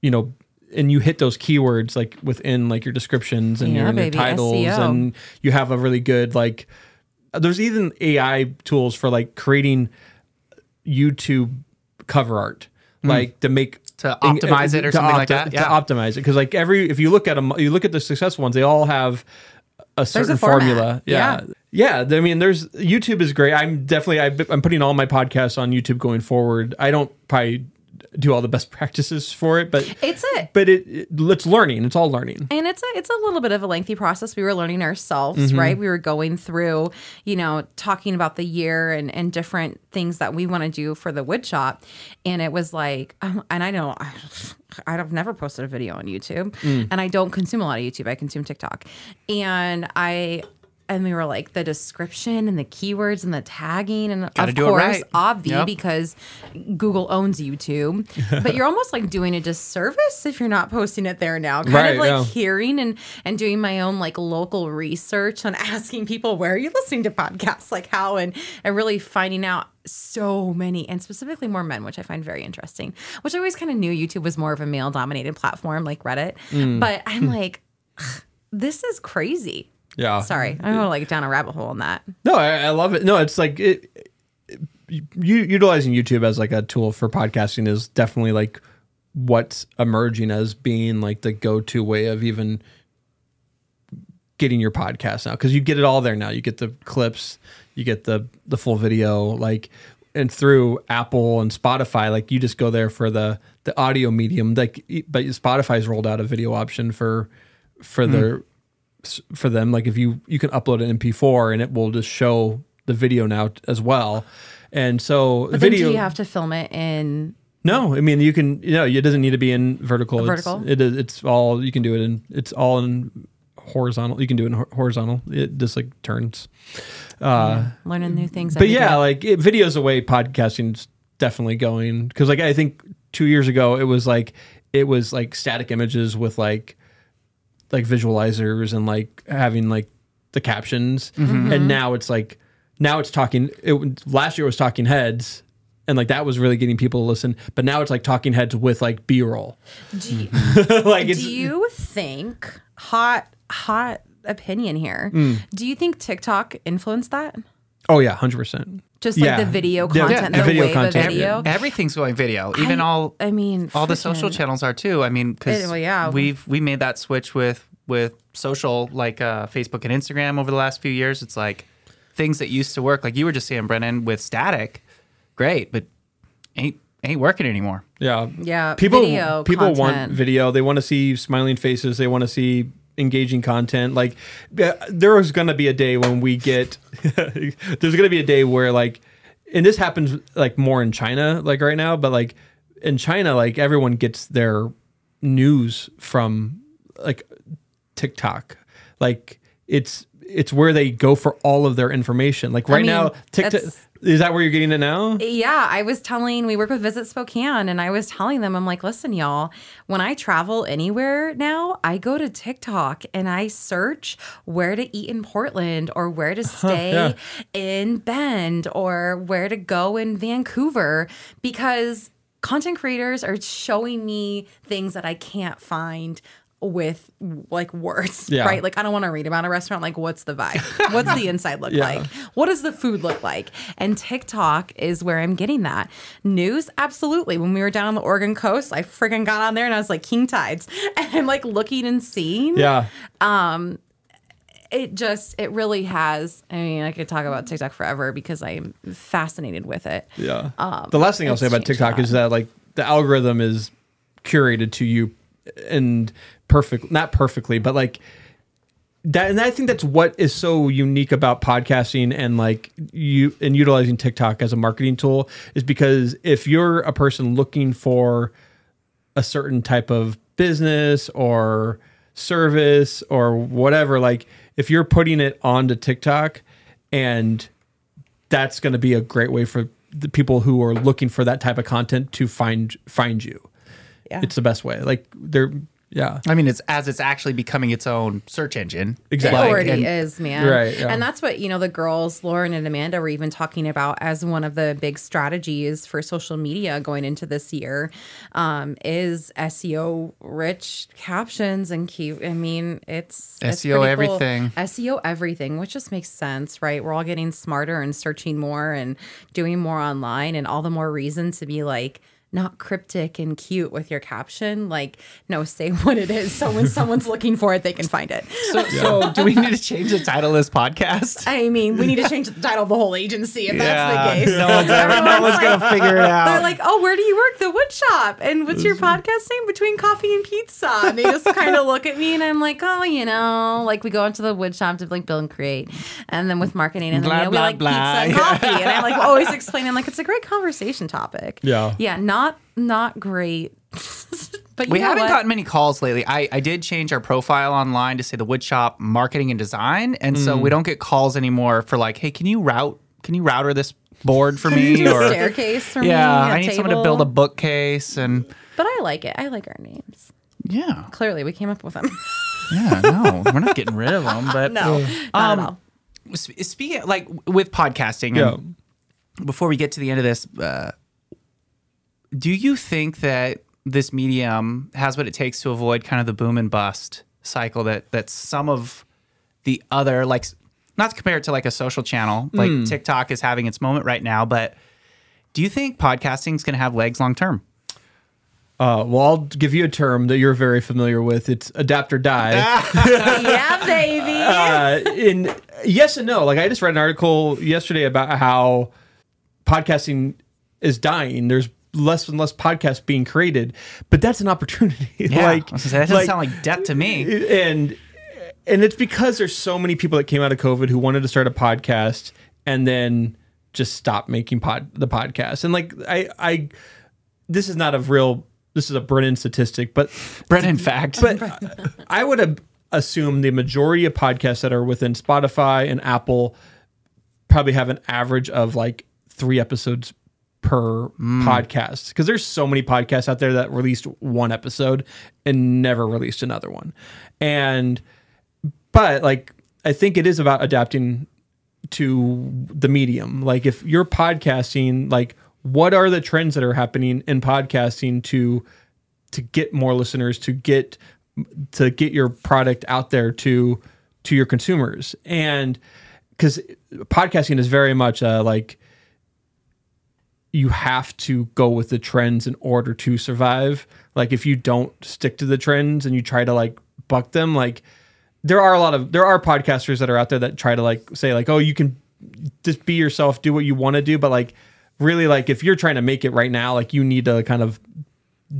you know. And you hit those keywords like within like your descriptions and Yeah, your, titles, SEO. and you have a really good like. There's even AI tools for like creating YouTube cover art, hmm. like to make. To optimize it or something like that, To optimize it, because like every if you look at them, you look at the successful ones, they all have a certain format, formula. Yeah. yeah, I mean, there's YouTube is great. I'm definitely I, I'm putting all my podcasts on YouTube going forward. I don't probably do all the best [laughs] practices for it, but It's it. but it, it it's learning. It's all learning. And it's a it's a little bit of a lengthy process. We were learning ourselves, Mm-hmm. right? We were going through, you know, talking about the year and and different things that we want to do for the wood shop. And it was like, um, and I know [sighs] I've never posted a video on YouTube, Mm. and I don't consume a lot of YouTube. I consume TikTok, and I. And we were like the description and the keywords and the tagging and Gotta of course, right. obvi Yep. because Google owns YouTube. [laughs] but you're almost like doing a disservice if you're not posting it there now. Kind Right, of like yeah. hearing and and doing my own like local research on [laughs] asking people where are you listening to podcasts like how and and really finding out so many and specifically more men which i find very interesting which i always kind of knew youtube was more of a male dominated platform like reddit Mm. but i'm like this is crazy Yeah. sorry I don't want to like down a rabbit hole on that No, I, I love it. No, it's like it, you utilizing YouTube as like a tool for podcasting is definitely like what's emerging as being like the go-to way of even getting your podcast now because you get it all there now. You get the clips, you get the the full video, like and through Apple and Spotify, like you just go there for the the audio medium. Like, but Spotify's rolled out a video option for for mm. their for them. Like if you you can upload an MP4 and it will just show the video now as well. And so But then video do you have to film it in? no, I mean you can you know it doesn't need to be in vertical. Vertical? It is it's all you can do it in it's all in horizontal. You can do it in horizontal. It just like turns. Uh Learning new things. but yeah, day. like it, videos away, podcasting's definitely going because like I think two years ago it was like it was like static images with like like visualizers and like having like the captions, Mm-hmm. and now it's like now it's talking. It last year it was talking heads. And like that was really getting people to listen, but now it's like talking heads with like B roll. do you, [laughs] like it's do you think hot hot opinion here? Mm. Do you think TikTok influenced that? oh yeah, hundred percent. Just like the video content, the the, video wave content. of video. Everything's going video. Even I- all I mean, all the social channels are too. I mean, because well, yeah. we've we made that switch with with social like uh, Facebook and Instagram over the last few years. It's like things that used to work, like you were just saying, Brennon, with static, great, but ain't ain't working anymore. Yeah. Yeah, People video people want video. They want to see smiling faces. They want to see engaging content. Like there is going to be a day when we get [laughs] there's going to be a day where like and this happens like more in China like right now, but like in China like everyone gets their news from like TikTok. Like it's it's where they go for all of their information. Like right mean, now TikTok is that where you're getting it now? Yeah, I was telling, we work with Visit Spokane, and I was telling them, I'm like, listen, y'all, when I travel anywhere now, I go to TikTok and I search where to eat in Portland or where to stay yeah. in Bend or where to go in Vancouver because content creators are showing me things that I can't find with like words, Yeah. right? Like I don't want to read about a restaurant. Like, what's the vibe? [laughs] What's the inside look Yeah. like? What does the food look like? And TikTok is where I'm getting that. News, absolutely. When we were down on the Oregon coast, I friggin' got on there and I was like king tides. [laughs] And I'm like looking and seeing. Yeah. Um, It just, it really has. I mean, I could talk about TikTok forever because I'm fascinated with it. Yeah. the last thing I'll say about TikTok is that like the algorithm is curated to you and perfect, not perfectly, but like that. And I think that's what is so unique about podcasting and like you and utilizing TikTok as a marketing tool is because if you're a person looking for a certain type of business or service or whatever, like if you're putting it onto TikTok and that's going to be a great way for the people who are looking for that type of content to find find you. Yeah. It's the best way. Like they're yeah. I mean, it's as it's actually becoming its own search engine. Exactly. It Like, already and- is, man. Right, yeah. And that's what, you know, the girls, Lauren and Amanda, were even talking about as one of the big strategies for social media going into this year um, is SEO rich captions and keep, I mean, it's it's SEO pretty everything. SEO everything, which just makes sense, right? We're all getting smarter and searching more and doing more online, and all the more reason to be like, not cryptic and cute with your caption. Like, no, say [laughs] what it is. So when someone's [laughs] looking for it, they can find it. So, [laughs] so do we need to change the title of this podcast? I mean, we need to change the title of the whole agency if that's the case. No one's ever, no Everyone's one's gonna like- figure it out. They're like, oh, where do you work? The wood shop. And what's your podcast name? Between coffee and pizza. And they just kind of look at me and I'm like, oh, you know, like we go into the wood shop to like build and create. And then with marketing and then Blah, you know, we like blah. pizza and coffee. And I'm like always explaining, like, it's a great conversation topic. Yeah. Yeah, not not not great. [laughs] but we haven't what? gotten many calls lately. I, I did change our profile online to say the woodshop marketing and design, and so we don't get calls anymore for like, hey, can you route can you router this board for [laughs] me? Do a or staircase for me. yeah, a I need someone to build a bookcase and But I like it. I like our names. yeah, Clearly, we came up with them. [laughs] yeah. No, we're not getting rid of them, but no, not Um, at all. sp- speaking like with podcasting, Yeah. and before we get to the end of this, uh, do you think that this medium has what it takes to avoid kind of the boom and bust cycle that that some of the other like not to compare it to like a social channel like TikTok is having its moment right now, but do you think podcasting is going to have legs long term? Uh, well, I'll give you a term that you're very familiar with. It's adapt or die. [laughs] yeah, baby. uh, in yes and no. Like I just read an article yesterday about how podcasting is dying. There's less and less podcasts being created, but that's an opportunity. [laughs] Yeah, like I was say, that doesn't sound like death to me. and and it's because there's so many people that came out of COVID who wanted to start a podcast and then just stop making pod the podcast. And like I I this is not a real this is a Brennon statistic, but Brennon fact. but I would assume the majority of podcasts that are within Spotify and Apple probably have an average of like three episodes per podcast. Because there's so many podcasts out there that released one episode and never released another one. And but like i think it is about adapting to the medium. Like if you're podcasting like what are the trends that are happening in podcasting to to get more listeners to get to get your product out there to to your consumers? And because podcasting is very much uh, like you have to go with the trends in order to survive like if you don't stick to the trends and you try to like buck them like there are a lot of there are podcasters that are out there that try to like say like oh you can just be yourself do what you want to do but like really like if you're trying to make it right now like you need to kind of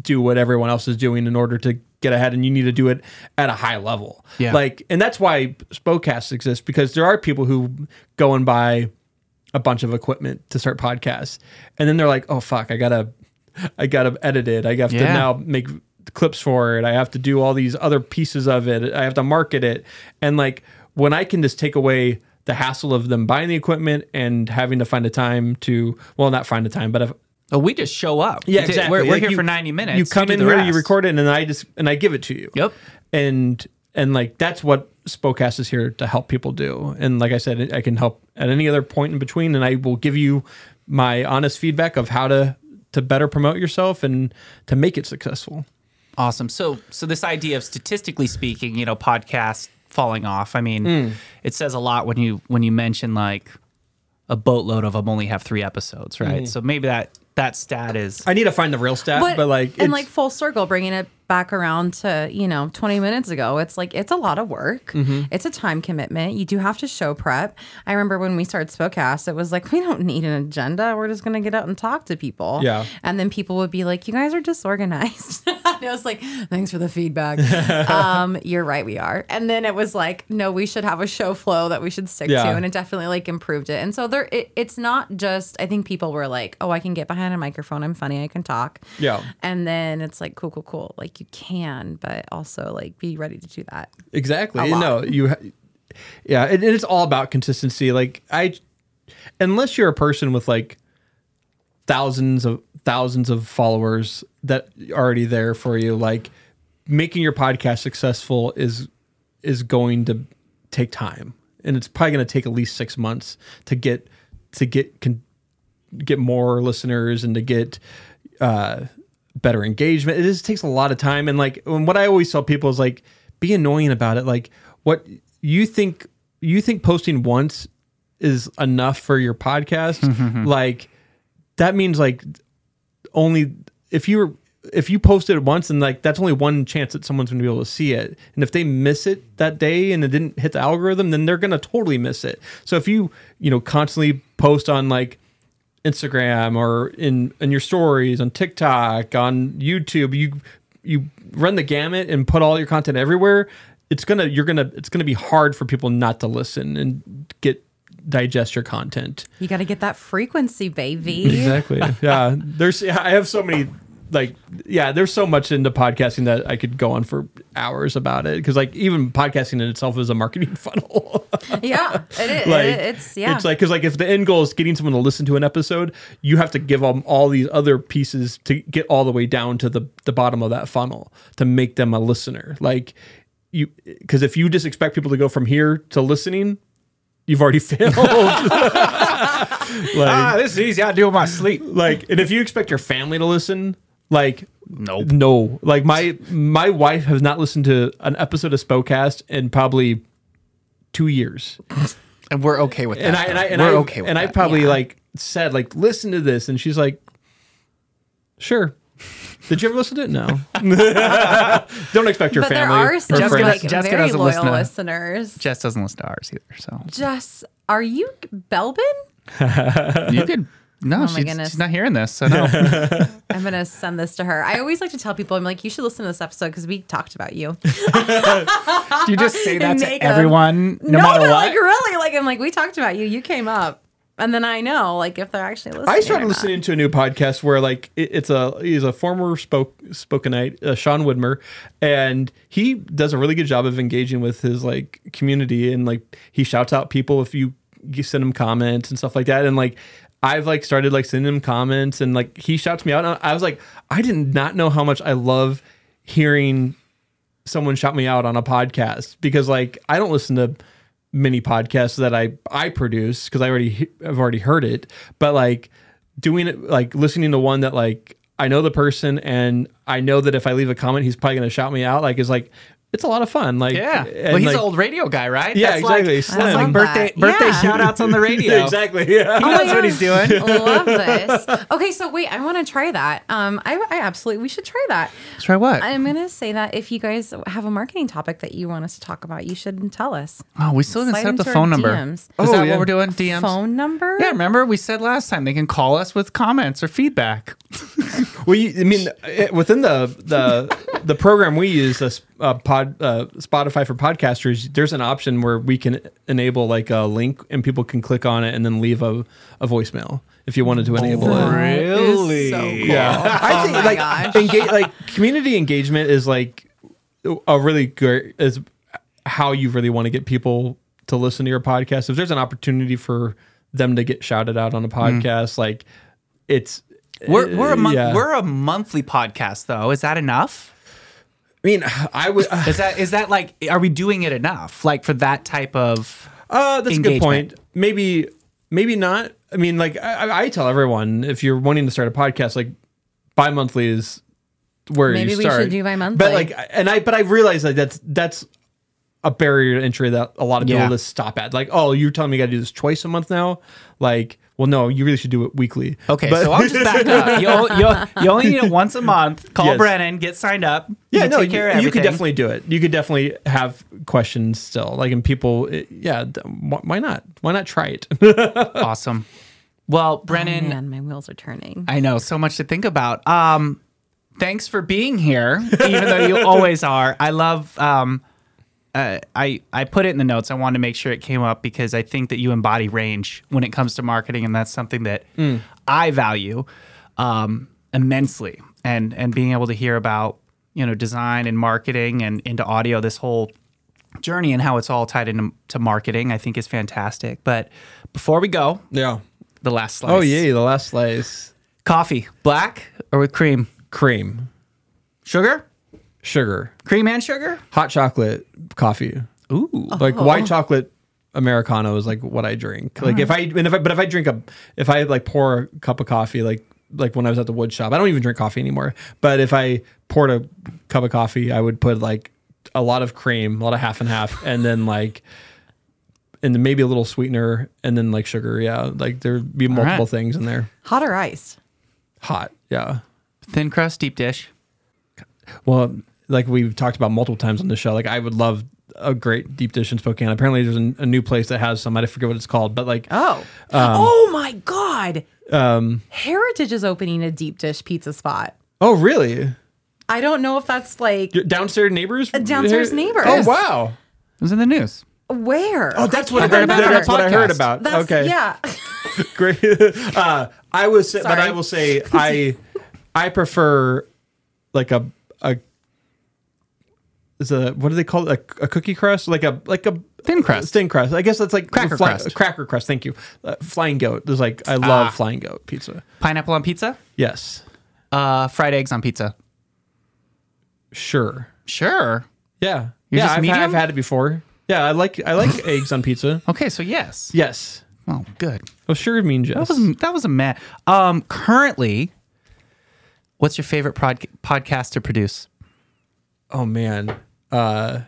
do what everyone else is doing in order to get ahead and you need to do it at a high level Yeah. like and that's why Spokasts exist because there are people who go and buy a bunch of equipment to start podcasts and then they're like oh fuck i gotta i gotta edit it i have to now make clips for it i have to do all these other pieces of it i have to market it and like when i can just take away the hassle of them buying the equipment and having to find a time to well not find a time but if oh, we just show up. yeah, exactly. We're, we're Like, here you- for 90 minutes. You come do in here, you record it, and I just and I give it to you. Yep. And and like that's what Spokast is here to help people do. And like I said, I can help at any other point in between, and I will give you my honest feedback of how to to better promote yourself and to make it successful. Awesome. So, so this idea of statistically speaking, you know, podcasts falling off. I mean, Hmm. it says a lot when you when you mention like a boatload of them only have three episodes, right? Hmm. So maybe that that stat is I need to find the real stat, but, like and it's- like full circle bringing it back around to you know 20 minutes ago it's like it's a lot of work. Mm-hmm. it's a time commitment. You do have to show prep. I remember when we started Spokast it was like [laughs] we don't need an agenda. We're just going to get out and talk to people. Yeah. and then people would be like you guys are disorganized. [laughs] And i was like thanks for the feedback. [laughs] Um you're right we are. And then it was like no we should have a show flow that we should stick Yeah. to and it definitely like improved it. And so there it, it's not just i think people were like oh i can get behind a microphone. I'm funny. I can talk. Yeah. and then it's like cool, cool, cool. Like you can, but also like be ready to do that. Exactly. No, you. Ha- yeah, and it's all about consistency. Like I, unless you're a person with like thousands of thousands of followers that are already there for you, like making your podcast successful is is going to take time, and it's probably going to take at least six months to get to get con- get more listeners and to get uh, better engagement. It just takes a lot of time. And like, and what I always tell people is like, be annoying about it. Like, what you think you think posting once is enough for your podcast? [laughs] like, that means like only if you were if you post it once and like that's only one chance that someone's going to be able to see it and if they miss it that day and it didn't hit the algorithm then they're going to totally miss it so if you you know constantly post on like Instagram or in in your stories on TikTok on YouTube you you run the gamut and put all your content everywhere it's gonna you're gonna it's gonna be hard for people not to listen and get digest your content You got to get that frequency, baby. Exactly. [laughs] yeah. There's yeah, I have so many like yeah, there's so much into podcasting that I could go on for hours about it because like even podcasting in itself is a marketing [laughs] funnel. yeah, it is. like it's yeah. it's like because like if the end goal is getting someone to listen to an episode, you have to give them all these other pieces to get all the way down to the the bottom of that funnel to make them a listener. Like you because if you just expect people to go from here to listening, you've already [laughs] failed. [laughs] like, ah, this is easy. I do in my sleep. like and if you expect your family to listen like Nope. no like my my wife has not listened to an episode of Spokast in probably two years [laughs] And we're okay with that. and i and i and we're I, okay with and i probably Yeah. like said like listen to this and she's like sure did you ever listen to it no [laughs] [laughs] don't expect your but there family are or still Jessica- like Jessica very doesn't loyal listen to- listeners. Jess doesn't listen to ours either. So Jess, are you Belbin? you could. No, Oh she's, she's not hearing this. So no. [laughs] I'm gonna send this to her. I always like to tell people, I'm like, you should listen to this episode because we talked about you. [laughs] Do you just say that to everyone, no, matter but what? like really, like I'm like, we talked about you. You came up. and then I know like if they're actually listening. I started or not. listening to a new podcast where like it, it's a he's a former spoke Spokanite, uh, Sean Widmer, and he does a really good job of engaging with his like community and like he shouts out people if you you send him comments and stuff like that and like I've like started like sending him comments and like he shouts me out. And I was like, I did not know how much I love hearing someone shout me out on a podcast because like I don't listen to many podcasts that I I produce because I already I've already heard it, but like doing it like listening to one that like I know the person and I know that if I leave a comment he's probably gonna shout me out like is like it's a lot of fun like Yeah. and, well, he's like- an old radio guy, right? Yeah, That's exactly. Like, Slim. that's like birthday that. birthday Yeah. shout outs on the [laughs] radio. exactly yeah He Oh knows what he's doing. [laughs] Love this. Okay, so wait, I want to try that. Um, I, I absolutely we should try that. Try what? I'm gonna say that if you guys have a marketing topic that you want us to talk about, you should tell us. oh, we still didn't Slide set up the phone number. DMs. Is Oh, that yeah. what we're doing? DMs? Phone number? Yeah, remember we said last time they can call us with comments or feedback. [laughs] Well, you, I mean, it, within the the the program we use, a uh, pod uh, Spotify for podcasters, there's an option where we can enable like a link, and people can click on it and then leave a, a voicemail if you wanted to enable it. Really? so cool. Yeah, [laughs] I think my like gosh. engage, like community engagement is like a really good is how you really want to get people to listen to your podcast. If there's an opportunity for them to get shouted out on a podcast, like it's We're we're a month, yeah. we're a monthly podcast though. Is that enough? I mean, I would. Is that is that like are we doing it enough? Like for that type of Uh, that's a good point. Maybe, maybe not. I mean, like I, I tell everyone, if you're wanting to start a podcast, like bi-monthly is where Maybe you we should do bi-monthly. But like, and I, but I realize like that's that's a barrier to entry that a lot of people Yeah. just stop at. Like, oh, you're telling me you got to do this twice a month now? Like, well, no, you really should do it weekly. Okay, But- so I'll just back up. [laughs] You, o- you, you only need it once a month. Call Yes. Brennon, get signed up. yeah, You no, take care of you, you could definitely do it. You could definitely have questions still. Like, and people, it- yeah, th- why not? Why not try it? [laughs] awesome. Well, Oh, Brennon, man, my wheels are turning. I know so much to think about. Um, thanks for being here, even though you always are. I love. Um, uh, I I put it in the notes. I wanted to make sure it came up because I think that you embody range when it comes to marketing, and that's something that I value um, immensely. And and being able to hear about you know design and marketing and into audio, this whole journey and how it's all tied into to marketing, I think is fantastic. But before we go, yeah. the last slice. Oh, yay, the last slice. Coffee, black or with cream? Cream, Sugar? Sugar, Cream and sugar? hot chocolate, coffee. Ooh. Like oh. white chocolate Americano is like what I drink. Like if I, and if I, but if I drink a, if I like pour a cup of coffee, like, like when I was at the wood shop, I don't even drink coffee anymore. But if I poured a cup of coffee, I would put like a lot of cream, a lot of half and half, and then like, and then maybe a little sweetener, and then like sugar. Yeah, like there'd be multiple right. things in there. Hot or iced? Hot. Yeah. Thin crust, deep dish. Well, like we've talked about multiple times on the show, like I would love a great deep dish in Spokane. Apparently, there's a, a new place that has some. I forget what it's called, but like, Oh. oh my God. Um, Heritage is opening a deep dish pizza spot. oh really? I don't know if that's like Your downstairs neighbors? downstairs neighbors. Oh wow! It was in the news. where. Oh, that's I what I, can't heard, remember. that's what I heard about. That's, okay, Yeah. [laughs] great. [laughs] uh, I was, but I will say, I I prefer like a a is a what do they call it? A, a cookie crust, like a like a Thin crust. Thin crust. I guess that's like Cracker fly- crust. Cracker crust. Thank you. Uh, flying goat. There's like I love Ah. flying goat pizza. Pineapple on pizza? Yes, Uh, fried eggs on pizza. sure. Sure. Yeah, You're yeah. I've, medium? I've had it before. Yeah, I like I like [laughs] eggs on pizza. Okay, so yes. Yes. Oh, good. Oh, sure means Jess. That was that was a man. Um, currently, what's your favorite prod- podcast to produce? oh man. Uh,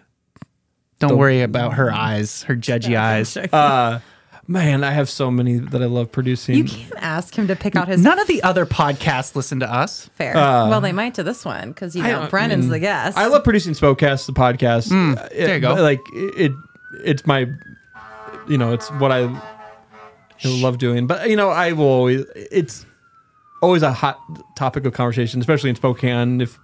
Don't worry about her eyes, her judgy eyes. uh, [laughs] man, I have so many that I love producing. You can't ask him to pick out his None of the other podcasts listen to us. fair. well, they might to this one because you know don't- Brennon's I the guest. I love producing Spokast, the podcast. Uh, there you go. Like it, it's my, you know, it's what I love doing. But you know, I will always. It's always a hot topic of conversation, especially in Spokane. If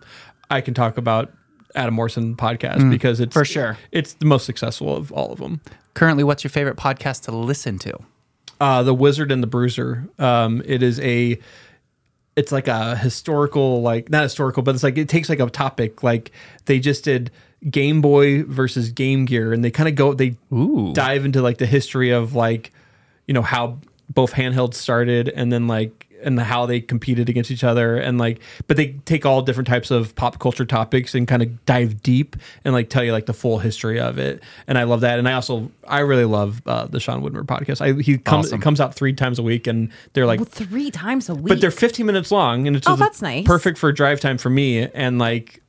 I can talk about Adam Morrison podcast because it's for sure. it's the most successful of all of them. Currently, what's your favorite podcast to listen to? uh, the Wizard and the Bruiser. Um, it is a it's like a historical like not historical but it's like it takes like a topic like they just did game boy versus game gear and they kind of go they Ooh. dive into like the history of like you know how both handhelds started and then like and how they competed against each other and like but they take all different types of pop culture topics and kind of dive deep and like tell you like the full history of it and i love that and i also i really love uh, the sean woodward podcast I, he comes Awesome. it comes out three times a week and they're like Well, three times a week. but they're 15 minutes long and it's Oh, just that's nice. perfect for drive time for me and like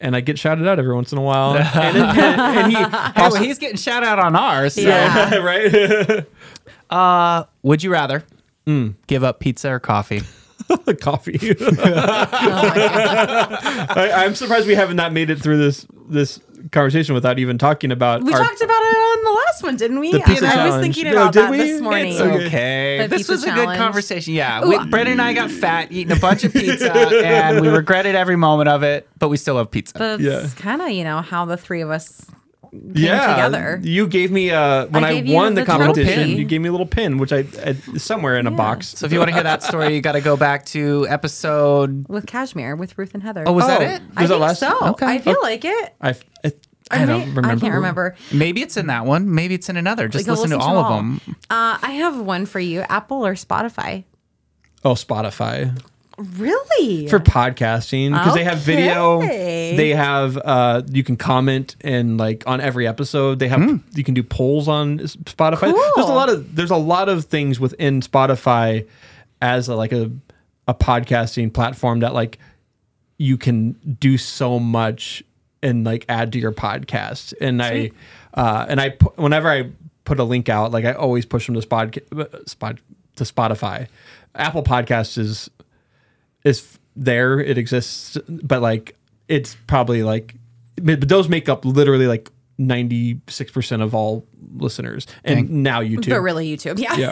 and I get shouted out every once in a while [laughs] and, it, and, and he Hey, well, he's getting shout out on ours. So. Yeah. [laughs] right [laughs] Uh, would you rather Mm. give up pizza or coffee? [laughs] coffee [laughs] Oh. I, I'm surprised we haven't not made it through this this conversation without even talking about We our, talked about it on the last one, didn't we? The pizza I was thinking about did that we? this morning. It's okay. okay. The This pizza was a good conversation. Yeah. Ooh, We, Brendan and I got fat eating a bunch of pizza and we regretted every moment of it, but we still love pizza. That's Yeah. kind of, you know, how the three of us came yeah together. you gave me uh when I I, won the, the competition you gave me a little pin which I, I somewhere in a box so if you want to hear that story, you got to go back to episode. With Cashmere, with Ruth and Heather. Oh, was that Oh. it? I Was that think last- so. Okay. I feel like it. I, I, I don't may- remember I can't remember. Maybe it's in that one. Maybe it's in another. Just Like, listen to all of them. Uh, I have one for you Apple or Spotify? oh Spotify Really? for podcasting because they have video. They have uh you can comment and like on every episode. They have you can do polls on S- spotify. There's a lot of there's a lot of things within spotify as a, like a a podcasting platform that like you can do so much and like add to your podcast. And i uh and i pu- whenever i put a link out like i always push them to spot, spot to spotify. Apple podcasts is is there it exists but like it's probably like but those make up literally like 96% of all listeners and now youtube but really YouTube. Yeah. yeah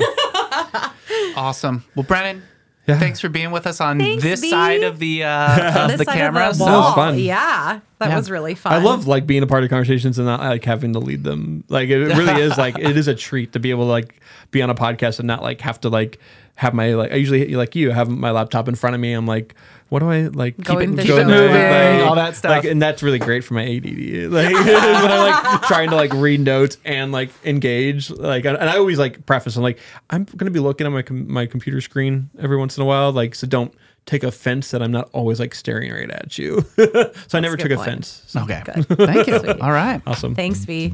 [laughs] Awesome. Well, Brennon, Yeah. thanks for being with us on Thanks, this B. side of the uh, [laughs] of This the side camera. of the so- That was fun. Yeah. That Yeah. was really fun. I love like being a part of conversations and not like having to lead them. Like it really [laughs] is like it is a treat to be able to like be on a podcast and not like have to like have my like I usually like you have my laptop in front of me. I'm like, what do I like keep Going it, visual. go- Keep it moving, like- all that stuff. Like, and that's really great for my ADD. [laughs] Like [laughs] when I'm like trying to like read notes and like engage. Like and I always like preface. I'm like I'm gonna be looking at my com- my computer screen every once in a while. Like so don't take offense that I'm not always like staring right at you. [laughs] so I never took point. offense. So, Okay. Good. Thank you. Sweet. All right. Awesome. Thanks, V.